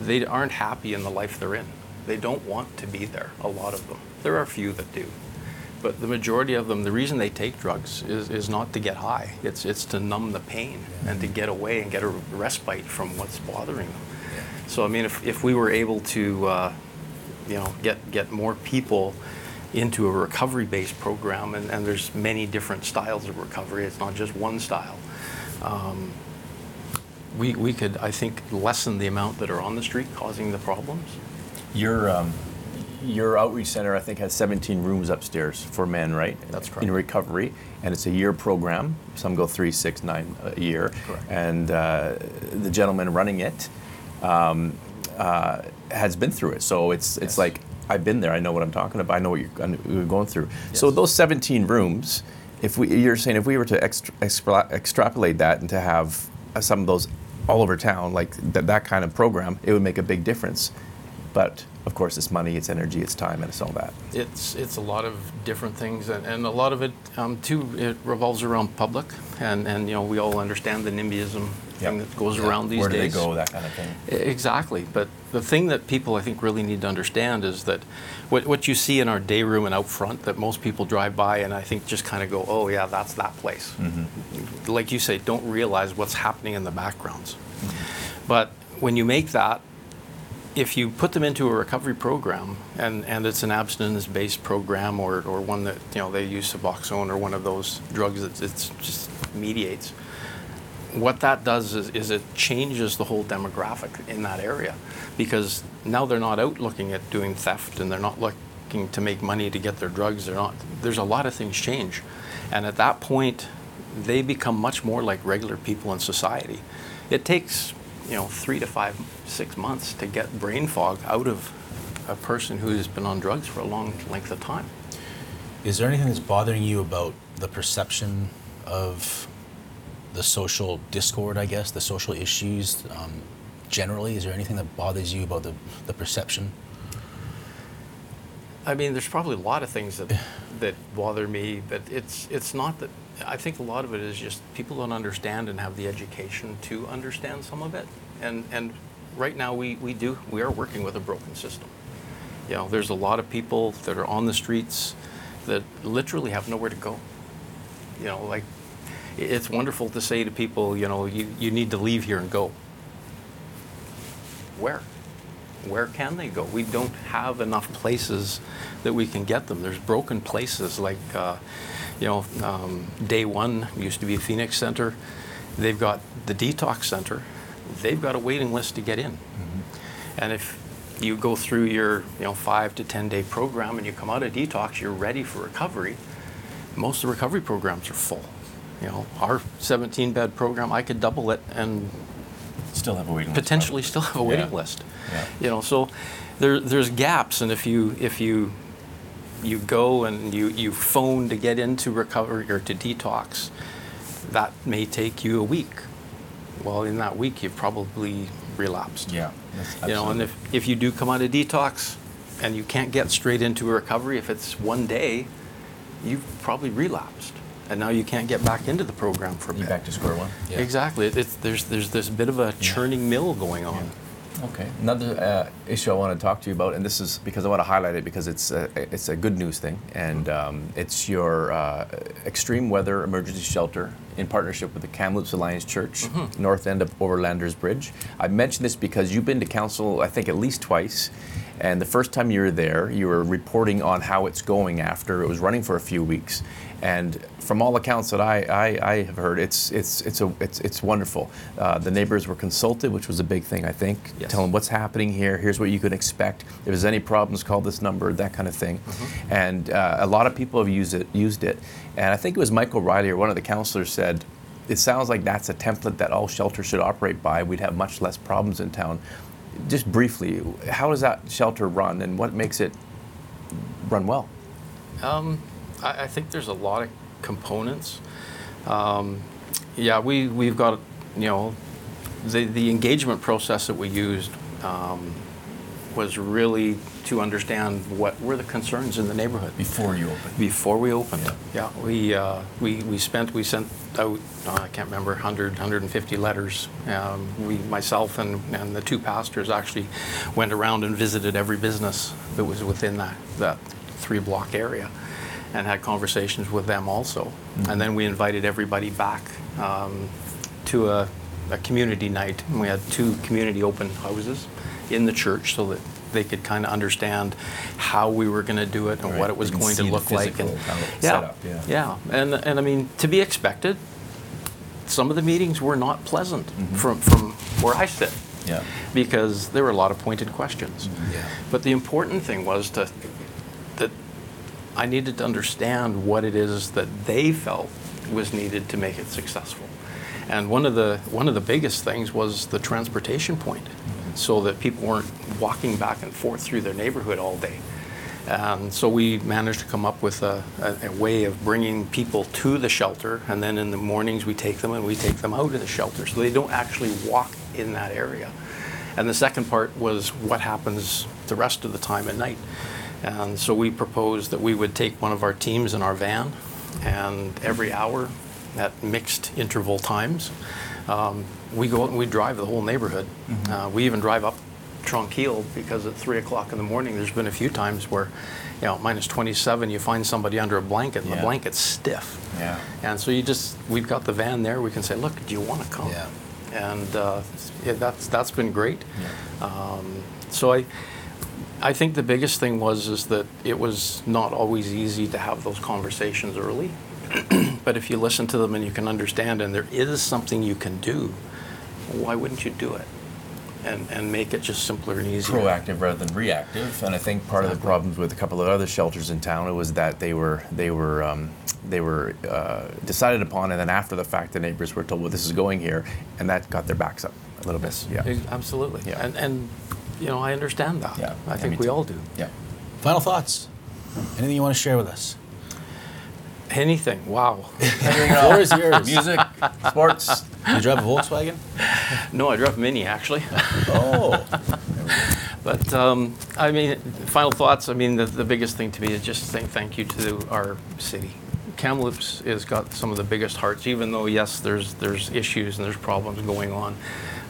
J: they aren't happy in the life they're in. They don't want to be there, a lot of them. There are a few that do. But the majority of them, the reason they take drugs is, is not to get high. It's, it's to numb the pain and to get away and get a respite from what's bothering them. So, I mean, if, if we were able to, uh, you know, get, get more people into a recovery-based program, and, and there's many different styles of recovery, it's not just one style. Um, we, we could, I think, lessen the amount that are on the street causing the problems.
D: Your um, your outreach center, I think, has 17 rooms upstairs for men, right?
J: That's correct.
D: In recovery, and it's a year program. Some go three, six, nine a year.
J: Correct.
D: And uh, the gentleman running it um, uh, has been through it, so it's it's
J: Yes.
D: like I've been there. I know what I'm talking about. I know what you're, you're going through. So those 17 rooms, if we, you're saying if we were to extra, extra, extrapolate that and to have uh, some of those all over town, like th- that kind of program, it would make a big difference. But of course, it's money, it's energy, it's time, and it's all that.
J: It's it's a lot of different things, and, and a lot of it um, too. It revolves around public, and and you know we all understand the NIMBYism thing that goes around these
D: Where do
J: days.
D: they go? That kind of thing.
J: Exactly, but the thing that people I think really need to understand is that what what you see in our day room and out front that most people drive by and I think just kind of go, oh yeah, that's that place. Mm-hmm. Like you say, don't realize what's happening in the backgrounds. Mm-hmm. But when you make that if you put them into a recovery program and, and it's an abstinence-based program or, or one that you know they use Suboxone or one of those drugs that it's just mediates, what that does is, is it changes the whole demographic in that area because now they're not out looking at doing theft and they're not looking to make money to get their drugs. They're not. There's a lot of things change, and at that point, they become much more like regular people in society. It takes you know three to five, six months to get brain fog out of a person who's been on drugs for a long length of time.
C: Is there anything that's bothering you about the perception of the social discord, I guess, the social issues um, generally? Is there anything that bothers you about the, the perception?
J: I mean, there's probably a lot of things that that bother me, but it's it's not that. I think a lot of it is just people don't understand and have the education to understand some of it. And and right now we we do we are working with a broken system. You know, there's a lot of people that are on the streets that literally have nowhere to go. You know, like it's wonderful to say to people, you know, you, you need to leave here and go. Where? where can they go? We don't have enough places that we can get them. There's broken places like, uh, you know, um, Day One used to be a Phoenix Center. They've got the detox center. They've got a waiting list to get in. And if you go through your, you know, five to ten day program and you come out of detox, you're ready for recovery. Most of the recovery programs are full. You know, our 17 bed program, I could double it and
D: Still have a waiting list.
J: potentially still have a waiting
D: Yeah.
J: list.
D: Yeah.
J: You know, so there, there's gaps, and if you if you you go and you, you phone to get into recovery or to detox, that may take you a week. Well, in that week, you've probably relapsed.
D: Yeah. that's
J: You know, and if, if you do come out of detox and you can't get straight into a recovery, if it's one day, you've probably relapsed. And now you can't get back into the program for a
D: you
J: bit.
D: back to square one.
C: Yeah.
J: Exactly. It- It's, there's, there's this bit of a churning mill going on.
D: Okay. Another uh, issue I want to talk to you about, and this is because I want to highlight it because it's a, it's a good news thing, and um, it's your uh, extreme weather emergency shelter in partnership with the Kamloops Alliance Church,
J: Mhm.
D: north end of Overlanders Bridge. I mention this because you've been to council, I think, at least twice. And the first time you were there, you were reporting on how it's going after it was running for a few weeks. And from all accounts that I, I, I have heard, it's, it's, it's, a, it's, it's wonderful. Uh, the neighbors were consulted, which was a big thing, I think. Tell them what's happening here, here's what you can expect. If there's any problems, call this number, that kind of thing. And uh, a lot of people have used it, used it. And I think it was Mike O'Reilly or one of the counselors said, it sounds like that's a template that all shelters should operate by. We'd have much less problems in town. Just briefly, how does that shelter run and what makes it run well?
J: Um, I, I think there's a lot of components. Um, yeah, we, we've got, you know, the, the engagement process that we used um, was really to understand what were the concerns in the neighborhood.
D: Before you opened?
J: Before we opened, yeah. we, uh, we, we spent, we sent out, uh, I can't remember, 100, 150 letters. Um, we, myself and, and the two pastors actually went around and visited every business that was within that, that three block area and had conversations with them also. And then we invited everybody back um, to a, a community night. And we had two community open houses in the church so that they could kind of understand how we were going to do it and
D: Right.
J: what it was going to look like. And
D: physical how it's
J: yeah,
D: yeah.
J: yeah, and and I mean to be expected. Some of the meetings were not pleasant from from where I sit.
D: Mm-hmm. Yeah.
J: Because there were a lot of pointed questions.
D: Yeah.
J: But the important thing was to that I needed to understand what it is that they felt was needed to make it successful. And one of the one of the biggest things was the transportation point, so that people weren't walking back and forth through their neighborhood all day. And so we managed to come up with a, a, a way of bringing people to the shelter, and then in the mornings we take them and we take them out of the shelter, so they don't actually walk in that area. And the second part was what happens the rest of the time at night. And so we proposed that we would take one of our teams in our van, and every hour at mixed interval times, um, we go out and we drive the whole neighborhood. Uh, we even drive up Tranquille because at three o'clock in the morning, there's been a few times where, you know, minus 27, you find somebody under a blanket and the blanket's stiff.
D: Yeah.
J: And so you just, we've got the van there. We can say, look, do you want to come?
D: Yeah.
J: And uh, yeah, that's that's been great. Um, so I, I think the biggest thing was is that it was not always easy to have those conversations early. but if you listen to them and you can understand, and there is something you can do, why wouldn't you do it? And and make it just simpler and easier.
D: proactive rather than reactive. And I think part of the problems with a couple of other shelters in town was that they were they were um, they were uh, decided upon, and then after the fact, the neighbors were told, "Well, this is going here," and that got their backs up a little bit. Yeah.
J: Absolutely.
D: Yeah.
J: And, and, you know, I understand that.
D: Yeah.
J: I
D: Yeah,
J: think
D: me
J: we
D: too.
J: all do.
D: Yeah.
C: Final thoughts? Anything you want to share with us?
J: Anything. Wow.
C: Floor is yours.
D: Music, sports.
C: You drive a Volkswagen?
J: no, I drive a Mini, actually.
C: Oh.
J: But um, I mean, final thoughts. I mean, the, the biggest thing to me is just saying thank you to our city. Kamloops has got some of the biggest hearts, even though yes, there's there's issues and there's problems going on.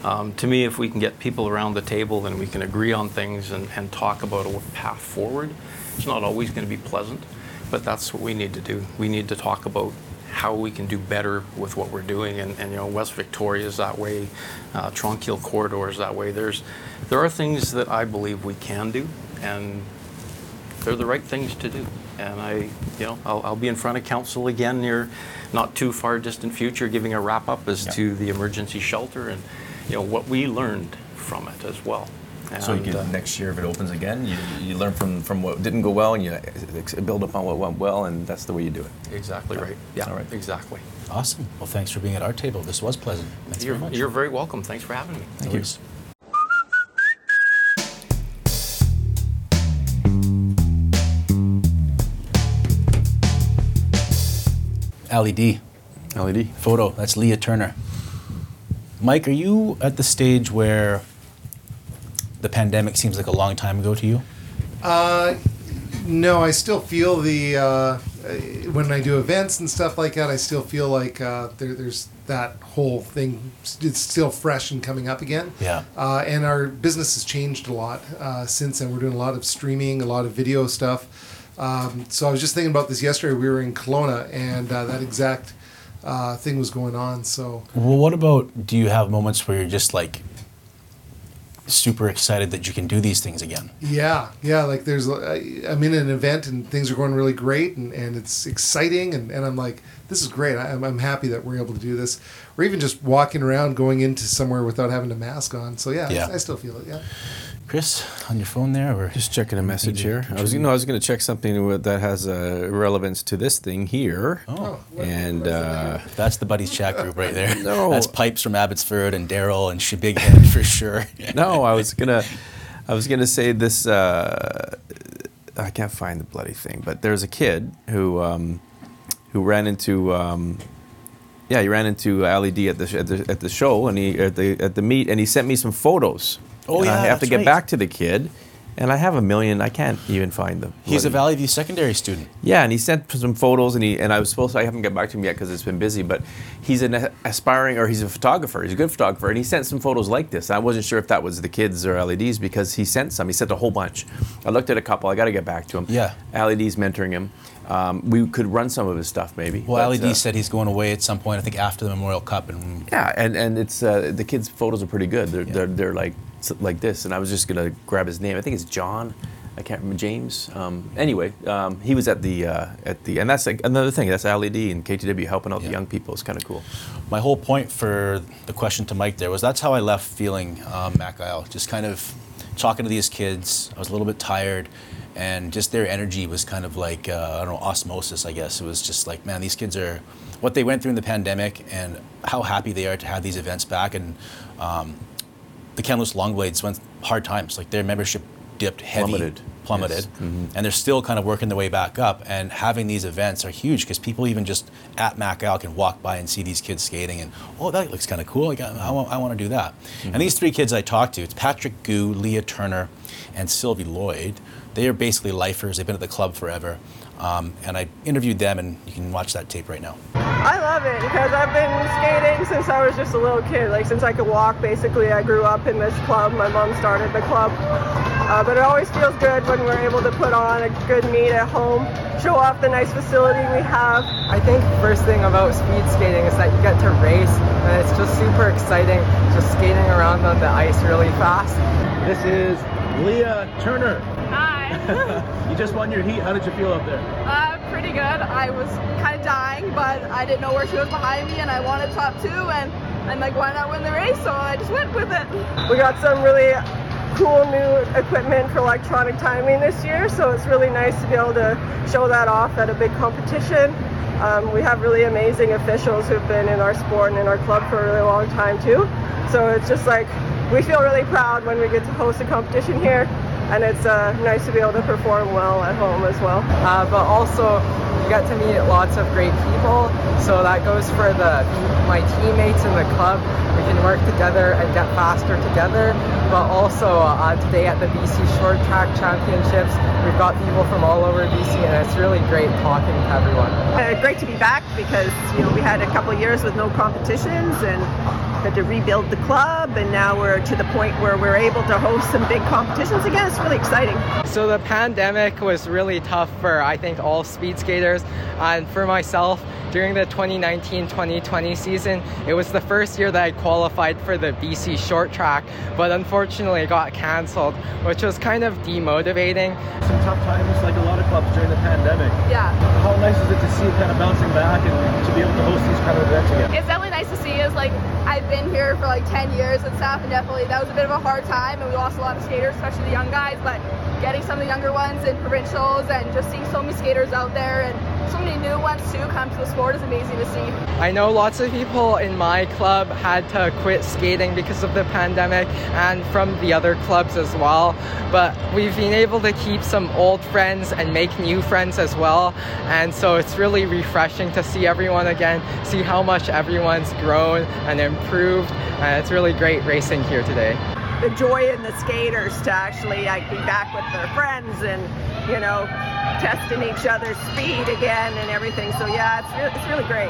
J: Um, to me, if we can get people around the table and we can agree on things and, and talk about a path forward, it's not always going to be pleasant, but that's what we need to do. We need to talk about how we can do better with what we're doing. And, and you know, West Victoria is that way, uh, Tranquille Corridor is that way. There's, there are things that I believe we can do, and they're the right things to do. And I, you know, I'll, I'll be in front of council again near not too far distant future, giving a wrap up as
D: Yeah.
J: to the emergency shelter and, you know, what we learned from it as well.
D: So you can,
J: uh,
D: next year, if it opens again, you, you learn from, from what didn't go well, and you ex- build upon what went well, and that's the way you do it.
J: Exactly right. Yeah,
D: All right.
J: exactly.
C: Awesome. Well, thanks for being at our table. This was pleasant. Thanks
J: You're,
C: very much.
J: you're very welcome. Thanks for having me.
C: No worries. LED.
D: LED.
C: Photo. That's Leah Turner. Mike, are you at the stage where the pandemic seems like a long time ago to you?
B: Uh, no, I still feel the uh, when I do events and stuff like that, I still feel like uh, there, there's that whole thing. It's still fresh and coming up again.
C: Yeah.
B: Uh, and our business has changed a lot uh, since then. We're doing a lot of streaming, a lot of video stuff. Um, so I was just thinking about this yesterday. We were in Kelowna, and uh, that exact uh, thing was going on. So
C: Well, what about? Do you have moments where you're just like super excited that you can do these things again?
B: Yeah, yeah. Like there's, I- I'm in an event and things are going really great and, and it's exciting and, and I'm like, this is great. I, I'm, I'm happy that we're able to do this. Or even just walking around, going into somewhere without having a mask on. So yeah,
C: Yeah.
B: I still feel it. Yeah.
C: Chris, on your phone there, or
D: Just checking a message here. I was, you know, I was going to check something that has uh, relevance to this thing here.
C: Oh.
D: and uh,
C: That's the buddies chat group right there.
D: No.
C: That's Pipes from Abbotsford and Daryl and Shabighead for sure.
D: no, I was gonna, I was gonna say this. Uh, I can't find the bloody thing, but there's a kid who, um, who ran into, um, yeah, he ran into Ali D at the, at the at the show and he at the at the meet and he sent me some photos.
C: Oh,
D: And
C: yeah,
D: I have to get
C: right.
D: back to the kid, and I have a million. I can't even find them.
C: He's a Valley View secondary student.
D: Yeah, and he sent some photos, and he and I was supposed to, I haven't got back to him yet because it's been busy. But he's an aspiring, or he's a photographer. He's a good photographer, and he sent some photos like this. I wasn't sure if that was the kids or LEDs because he sent some. He sent a whole bunch. I looked at a couple. I got to get back to him.
C: Yeah.
D: LED's mentoring him. Um, we could run some of his stuff maybe.
C: Well,
D: but,
C: LED
D: uh,
C: said he's going away at some point. I think after the Memorial Cup, and
D: yeah, and and it's uh, the kids' photos are pretty good. They're they're, they're like like this, and I was just gonna grab his name. I think it's John. I can't remember James. Um, anyway, um, he was at the uh, at the, and that's like another thing. That's LED and KTW helping out the young people. It's kind of cool.
C: my whole point for the question to Mike there was that's how I left feeling um, Mac Isle. Just kind of talking to these kids. I was a little bit tired, and just their energy was kind of like uh, I don't know osmosis. I guess it was just like man, these kids are what they went through in the pandemic, and how happy they are to have these events back. And um, the Kamloops Longblades went hard times. Like their membership dipped heavy,
D: Plummeted.
C: plummeted,
D: Yes. Mhm.
C: and they're still kind of working their way back up. And having these events are huge because people even just at Mac Isle can walk by and see these kids skating, and oh, that looks kind of cool. I, I want, I want to do that. And these three kids I talked to, it's Patrick Gu, Leah Turner, and Sylvie Lloyd. They are basically lifers. They've been at the club forever. Um, and I interviewed them, and you can watch that tape right now.
K: I love it because I've been skating since I was just a little kid. Like since I could walk, basically, I grew up in this club. My mom started the club, uh, but it always feels good when we're able to put on a good meet at home, show off the nice facility we have.
L: I think first thing about speed skating is that you get to race, and it's just super exciting, just skating around on the ice really fast.
M: This is Leah Turner.
N: Hi.
M: you just won your heat. How did you feel up there?
N: Uh, pretty good. I was kind of dying, but I didn't know where she was behind me, and I wanted top two, and I'm like, why not win the race? So I just went with it.
K: We got some really cool new equipment for electronic timing this year, so it's really nice to be able to show that off at a big competition. Um, we have really amazing officials who've been in our sport and in our club for a really long time too. So it's just like we feel really proud when we get to host a competition here, and it's uh, nice to be able to perform well at home as well.
L: Uh, but also, you get to meet lots of great people, so that goes for the my teammates in the club. We can work together and get faster together. But also uh, today at the BC Short Track Championships, we've got people from all over BC, and it's really great talking to everyone.
O: Uh, great to be back because you know we had a couple years with no competitions and had to rebuild the club, and now we're to the point where we're able to host some big competitions again. It's really exciting.
L: So the pandemic was really tough for I think all speed skaters and for myself during the 2019-2020 season it was the first year that I qualified for the BC short track but unfortunately it got cancelled which was kind of demotivating.
M: Some tough times, like a lot during the pandemic.
N: Yeah.
M: How nice is it to see it kind of bouncing back and to be able to host these kind of events again?
N: It's definitely nice to see. Is like I've been here for like 10 years and stuff, and definitely that was a bit of a hard time, and we lost a lot of skaters, especially the young guys. But getting some of the younger ones in provincials and just seeing so many skaters out there and so many new ones too come to the sport is amazing to see.
L: I know lots of people in my club had to quit skating because of the pandemic and from the other clubs as well. But we've been able to keep some old friends and make new friends as well. And so it's really refreshing to see everyone again, see how much everyone's grown and improved. And it's really great racing here today.
O: The joy in the skaters to actually like be back with their friends and you know testing each other's speed again and everything. So yeah, it's re- it's really great.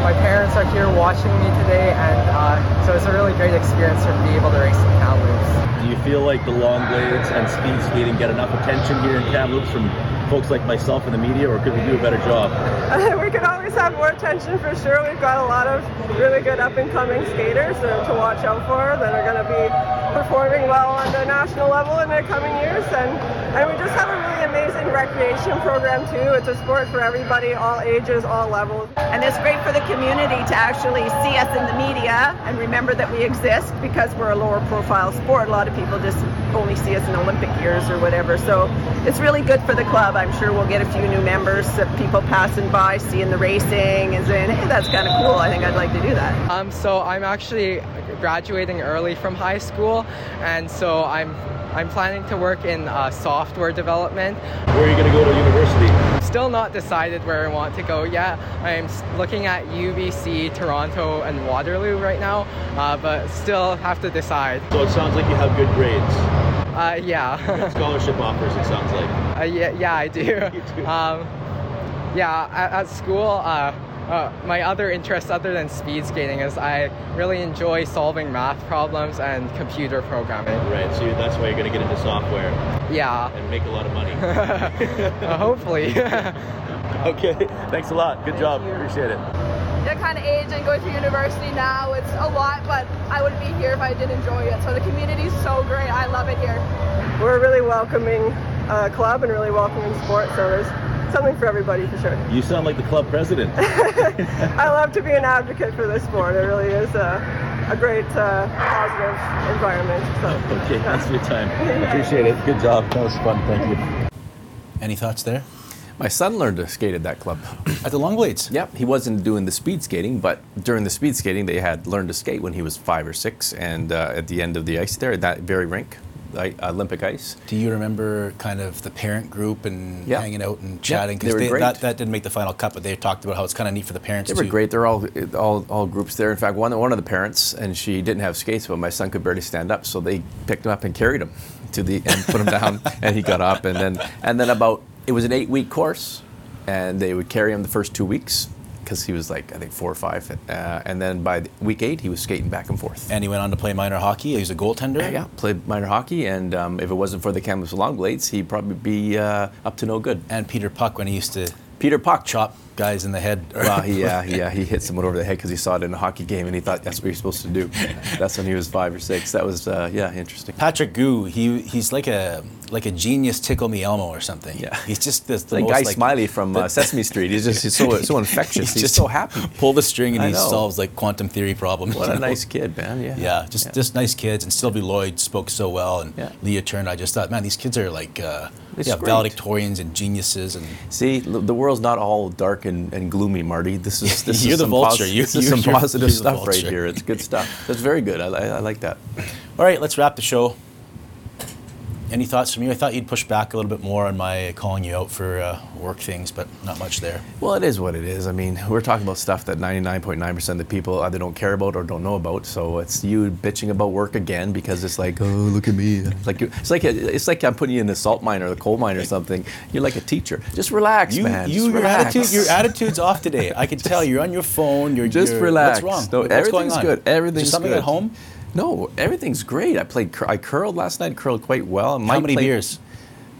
L: My parents are here watching me today, and uh, so it's a really great experience for me to be able to race in Kamloops.
P: Do you feel like the long blades and speed skating get enough attention here in Kamloops from folks like myself in the media, or could we do a better job?
K: we could always have more attention for sure. We've got a lot of really good up and coming skaters to watch out for that are going to be performing well on the national level in the coming years. And, and we just have a really amazing recreation program too. It's a sport for everybody, all ages, all levels.
O: And it's great for the community to actually see us in the media and remember that we exist because we're a lower profile sport. A lot of people just only see us in Olympic years or whatever. So it's really good for the club. I'm sure we'll get a few new members, uh, people passing by, seeing the racing and saying, hey, that's kind of cool. I think I'd like to do that.
L: Um, so I'm actually graduating early from high school, and so I'm I'm planning to work in uh, software development.
P: Where are you going to go to university?
L: Still not decided where I want to go yet. I'm looking at UBC, Toronto, and Waterloo right now, uh, but still have to decide.
P: So it sounds like you have good grades.
L: Uh, yeah.
P: Good scholarship offers, it sounds like.
L: Uh, yeah, yeah, I do. Um, yeah, at, at school, uh, uh, my other interest other than speed skating is I really enjoy solving math problems and computer programming.
P: Right, so that's why you're going to get into software
L: Yeah,
P: and make a lot of money.
L: uh, hopefully.
P: okay, thanks a lot. Good job. Appreciate it.
N: That kind of age and going to university now, it's a lot, but I wouldn't be here if I didn't enjoy it. So the community is so great. I love it here.
K: We're a really welcoming uh, club and really welcoming sport, so there's something for everybody for sure.
P: You sound like the club president.
K: I love to be an advocate for this sport. It really is a, a great uh, positive environment. So.
P: Okay, thanks for your time. Appreciate it. Good job. That was fun. Thank you.
C: Any thoughts there?
D: My son learned to skate at that club.
C: At the Long Blades?
D: Yep. He wasn't doing the speed skating, but during the speed skating, they had learned to skate when he was five or six, and uh, at the end of the ice there, at that very rink, like, Olympic ice.
C: Do you remember kind of the parent group and
D: Yeah.
C: hanging out and chatting?
D: they were great.
C: that, that didn't make the final cut, but they talked about how it's kind of neat for the parents
D: They were great. They're all, all all groups there. In fact, one one of the parents, and she didn't have skates, but my son could barely stand up, so they picked him up and carried him to the and put him down, and he got up, and then and then about it was an eight week course, and they would carry him the first two weeks because he was like I think four or five, uh, and then by week eight he was skating back and forth.
C: And he went on to play minor hockey. He was a goaltender.
D: Yeah, yeah, played minor hockey, and um, if it wasn't for the Kamloops Longblades, he'd probably be uh, up to no good.
C: And Peter Puck when he used to
D: Peter Puck
C: chop guys in the head.
D: Well, he, yeah, yeah, he hit someone over the head because he saw it in a hockey game and he thought that's what you're supposed to do. That's when he was five or six. That was, uh, yeah, interesting.
C: Patrick Gu, he he's like a like a genius tickle me Elmo or something. Yeah, he's just this the
D: Like Guy Smiley from uh, Sesame Street. He's just he's so so infectious. He's,
C: just
D: so happy.
C: Pull the string and
D: I
C: he
D: know.
C: solves like quantum theory problems.
D: What a nice kid, man. Yeah.
C: Yeah, just just nice kids. And Sylvie Lloyd spoke so well, and
D: Yeah.
C: Leah Turner. I just thought, man, these kids are like uh, yeah,
D: great.
C: valedictorians and geniuses. And
D: See, the world's not all dark and, and gloomy, Marty. This is this
C: You're
D: is
C: the
D: some
C: vulture.
D: posi-
C: You-
D: this is some positive stuff right here. It's good stuff. That's very good. I, I, I like that.
C: all right, let's wrap the show. Any thoughts from you? I thought you'd push back a little bit more on my calling you out for uh, work things, but not much there.
D: Well, it is what it is. I mean, we're talking about stuff that 99.9% of the people either don't care about or don't know about. So it's you bitching about work again because it's like, oh, look at me. It's like it's like it's like I'm putting you in the salt mine or the coal mine or something. You're like a teacher. Just relax,
C: You,
D: man.
C: you,
D: Just
C: your
D: relax.
C: attitude, your attitude's off today. I can tell you're on your phone. You're
D: Just
C: you're,
D: relax.
C: What's wrong?
D: No,
C: What's going
D: everything's
C: on?
D: good.
C: Is there
D: Everything's
C: something
D: good.
C: at home?
D: No, everything's great. I played. I curled last night. Curled quite well.
C: How many beers?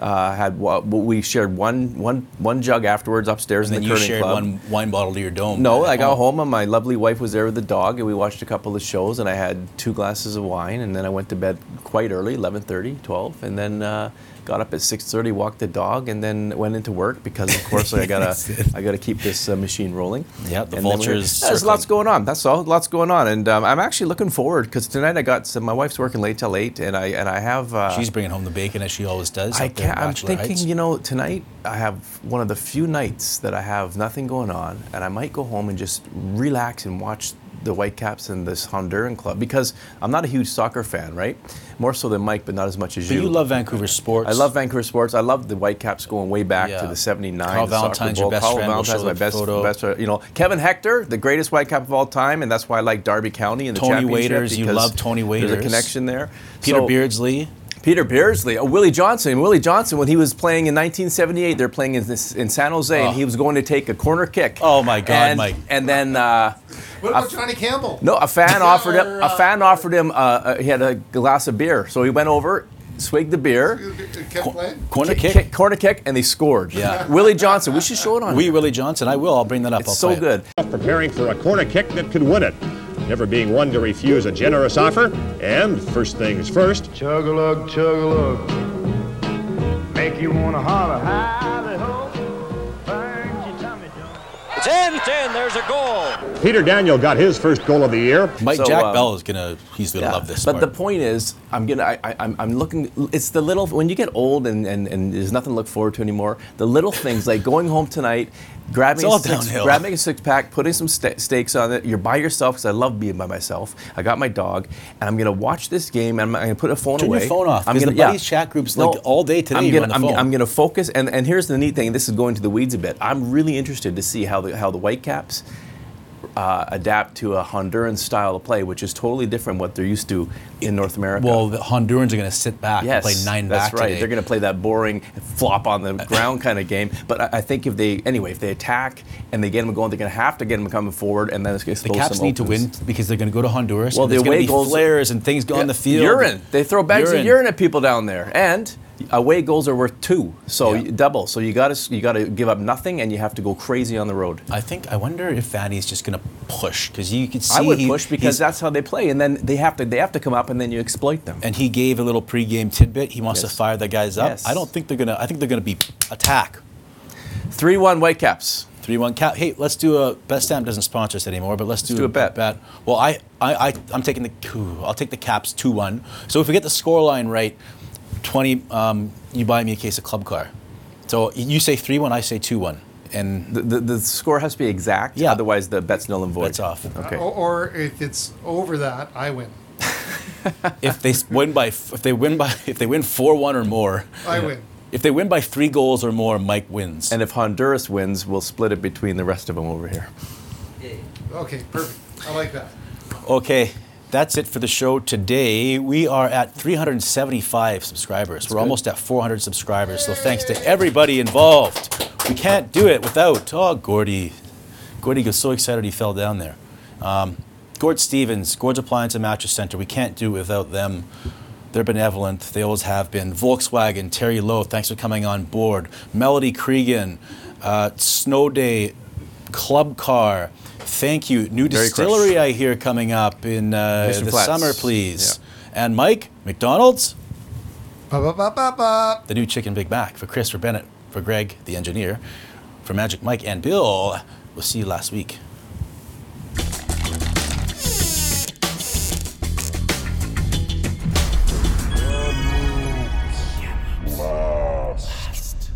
D: Uh, had wa- we shared one one one jug afterwards upstairs
C: And
D: in
C: then
D: the
C: you shared
D: club.
C: one wine bottle to your dome.
D: No, I got home and my lovely wife was there with the dog, and we watched a couple of shows, and I had two glasses of wine, and then I went to bed quite early, 11:30, 12, and then uh, got up at 6:30, walked the dog, and then went into work because, of course, I gotta I gotta keep this uh, machine rolling.
C: Yeah, the
D: And we-
C: vultures
D: There's lots going on. That's all. Lots going on, and um, I'm actually looking forward because tonight I got some. My wife's working late till eight, and I and I have. Uh,
C: She's bringing home the bacon as she always does.
D: I
C: up there in
D: can't, I'm thinking,
C: Heights.
D: you know, tonight I have one of the few nights that I have nothing going on, and I might go home and just relax and watch the Whitecaps and this Honduran club because I'm not a huge soccer fan, right? More so than Mike, but not as much as you.
C: But
D: you.
C: you love Vancouver sports.
D: I love Vancouver sports. I love the Whitecaps going way back
C: Yeah.
D: to the '79.
C: Carl Valentine's your best
D: Carl
C: friend.
D: Valentine's my best,
C: photo.
D: best. You know, Kevin Hector, the greatest Whitecap of all time, and that's why I like Derby County and the
C: Tony
D: championship
C: Waiters, you love Tony
D: There's a connection there.
C: Peter
D: So-
C: Beardsley.
D: Peter Beardsley, oh, Willie Johnston. Willie Johnston, when he was playing in 1978, they're playing in, this, in San Jose,
C: Oh.
D: and he was going to take a corner kick.
C: Oh my God,
D: and,
C: Mike.
D: And then. Uh,
B: What about Johnny Campbell?
D: No, a fan offered him. A fan offered him. Uh, uh, he had a glass of beer, so he went over, swigged the beer,
B: Kept playing.
C: Corner
D: kick,
C: kick.
D: corner kick, and they scored.
C: Yeah.
D: Willie Johnston. We should show it on.
C: We
D: here.
C: Willie Johnston. I will. I'll bring that up.
D: It's
C: I'll
D: so
C: play it.
D: good.
Q: Preparing for a corner kick that could win it. Never being one to refuse a generous offer. And first things first.
R: Chug a lug, chug a lug. Make you wanna holler, hally
S: It's in, it's in, there's a goal.
Q: Peter Daniel got his first goal of the year.
C: Mike
D: So,
C: Jack
D: um,
C: Bell is gonna. He's gonna
D: Yeah,
C: love this.
D: But
C: part.
D: the point is, I'm gonna. I, I, I'm, I'm looking. It's the little when you get old and, and, and there's nothing to look forward to anymore. The little things like going home tonight, grabbing a six, grabbing a six pack, putting some ste- steaks on it. You're by yourself because I love being by myself. I got my dog, and I'm gonna watch this game. And I'm, I'm gonna put a phone
C: Turn your phone off,
D: I'm gonna
C: the buddies chat groups, like, all day today,
D: I'm gonna, I'm. I'm gonna focus. And, and here's the neat thing. This is going to the weeds a bit. I'm really interested to see how the how the Whitecaps uh, adapt to a Honduran style of play, which is totally different what they're used to in North America.
C: well, the Hondurans are gonna sit back
D: yes,
C: and play nine
D: that's
C: back
D: right.
C: today.
D: They're going to play that boring flop on the ground kind of game. But I, I think if they anyway, if they attack and they get them going, they're going to have to get them coming forward, and then it's going to
C: the Caps need to win because they're going to go to Honduras.
D: Well,
C: and
D: the
C: there's going to be
D: goals-
C: flares and things go on the field.
D: Urine. They throw bags
C: Urine.
D: of urine at people down there, and away goals are worth two, so
C: Yeah.
D: double. So you got to you got to give up nothing, and you have to go crazy on the road.
C: I think. I wonder if Vanni's just going to push because you could see.
D: I would
C: he-
D: push because that's how they play, and then they have to they have to come up, and then you exploit them.
C: And he gave a little pregame tidbit. He wants
D: Yes.
C: to fire the guys up.
D: Yes.
C: I don't think they're gonna. I think they're gonna be attack.
D: Three one Whitecaps.
C: Three one cap. Hey, let's do a. Bet Stamp doesn't sponsor us anymore, but let's do,
D: do a bet.
C: Bet. Well, I, I, I, I'm taking the. ooh, I'll take the Caps two one. So if we get the score line right, twenty, um, you buy me a case of Club Car. So you say three one, I say two one, and
D: The, the, the score has to be exact.
C: Yeah.
D: Otherwise, the bet's null and void.
C: Bet's off.
D: Okay.
B: Or, or if it's over that, I win.
C: if they win by, if they win by, if they win four one or more,
B: I win.
C: If they win by three goals or more, Mike wins.
D: And if Honduras wins, we'll split it between the rest of them over here.
B: Okay, perfect. I like that.
C: Okay, that's it for the show today. We are at 375 subscribers. We're almost at 400 subscribers. So thanks to everybody involved. We can't do it without. Oh, Gordy. Gordy was so excited he fell down there. Um, Gord Stevens, Gord's Appliance and Mattress Center. We can't do it without them. They're benevolent. They always have been. Volkswagen, Terry Lowe, thanks for coming on board. Melody Cregan, uh, Snow Day, Club Car. Thank you. New distillery I hear coming up in uh, the
D: Flats.
C: summer, please. Yeah. And Mike, McDonald's.
B: Ba, ba, ba,
C: the new Chicken Big Mac for Chris, for Bennett, for Greg, the engineer, for Magic Mike and Bill. We'll see you last week. Last.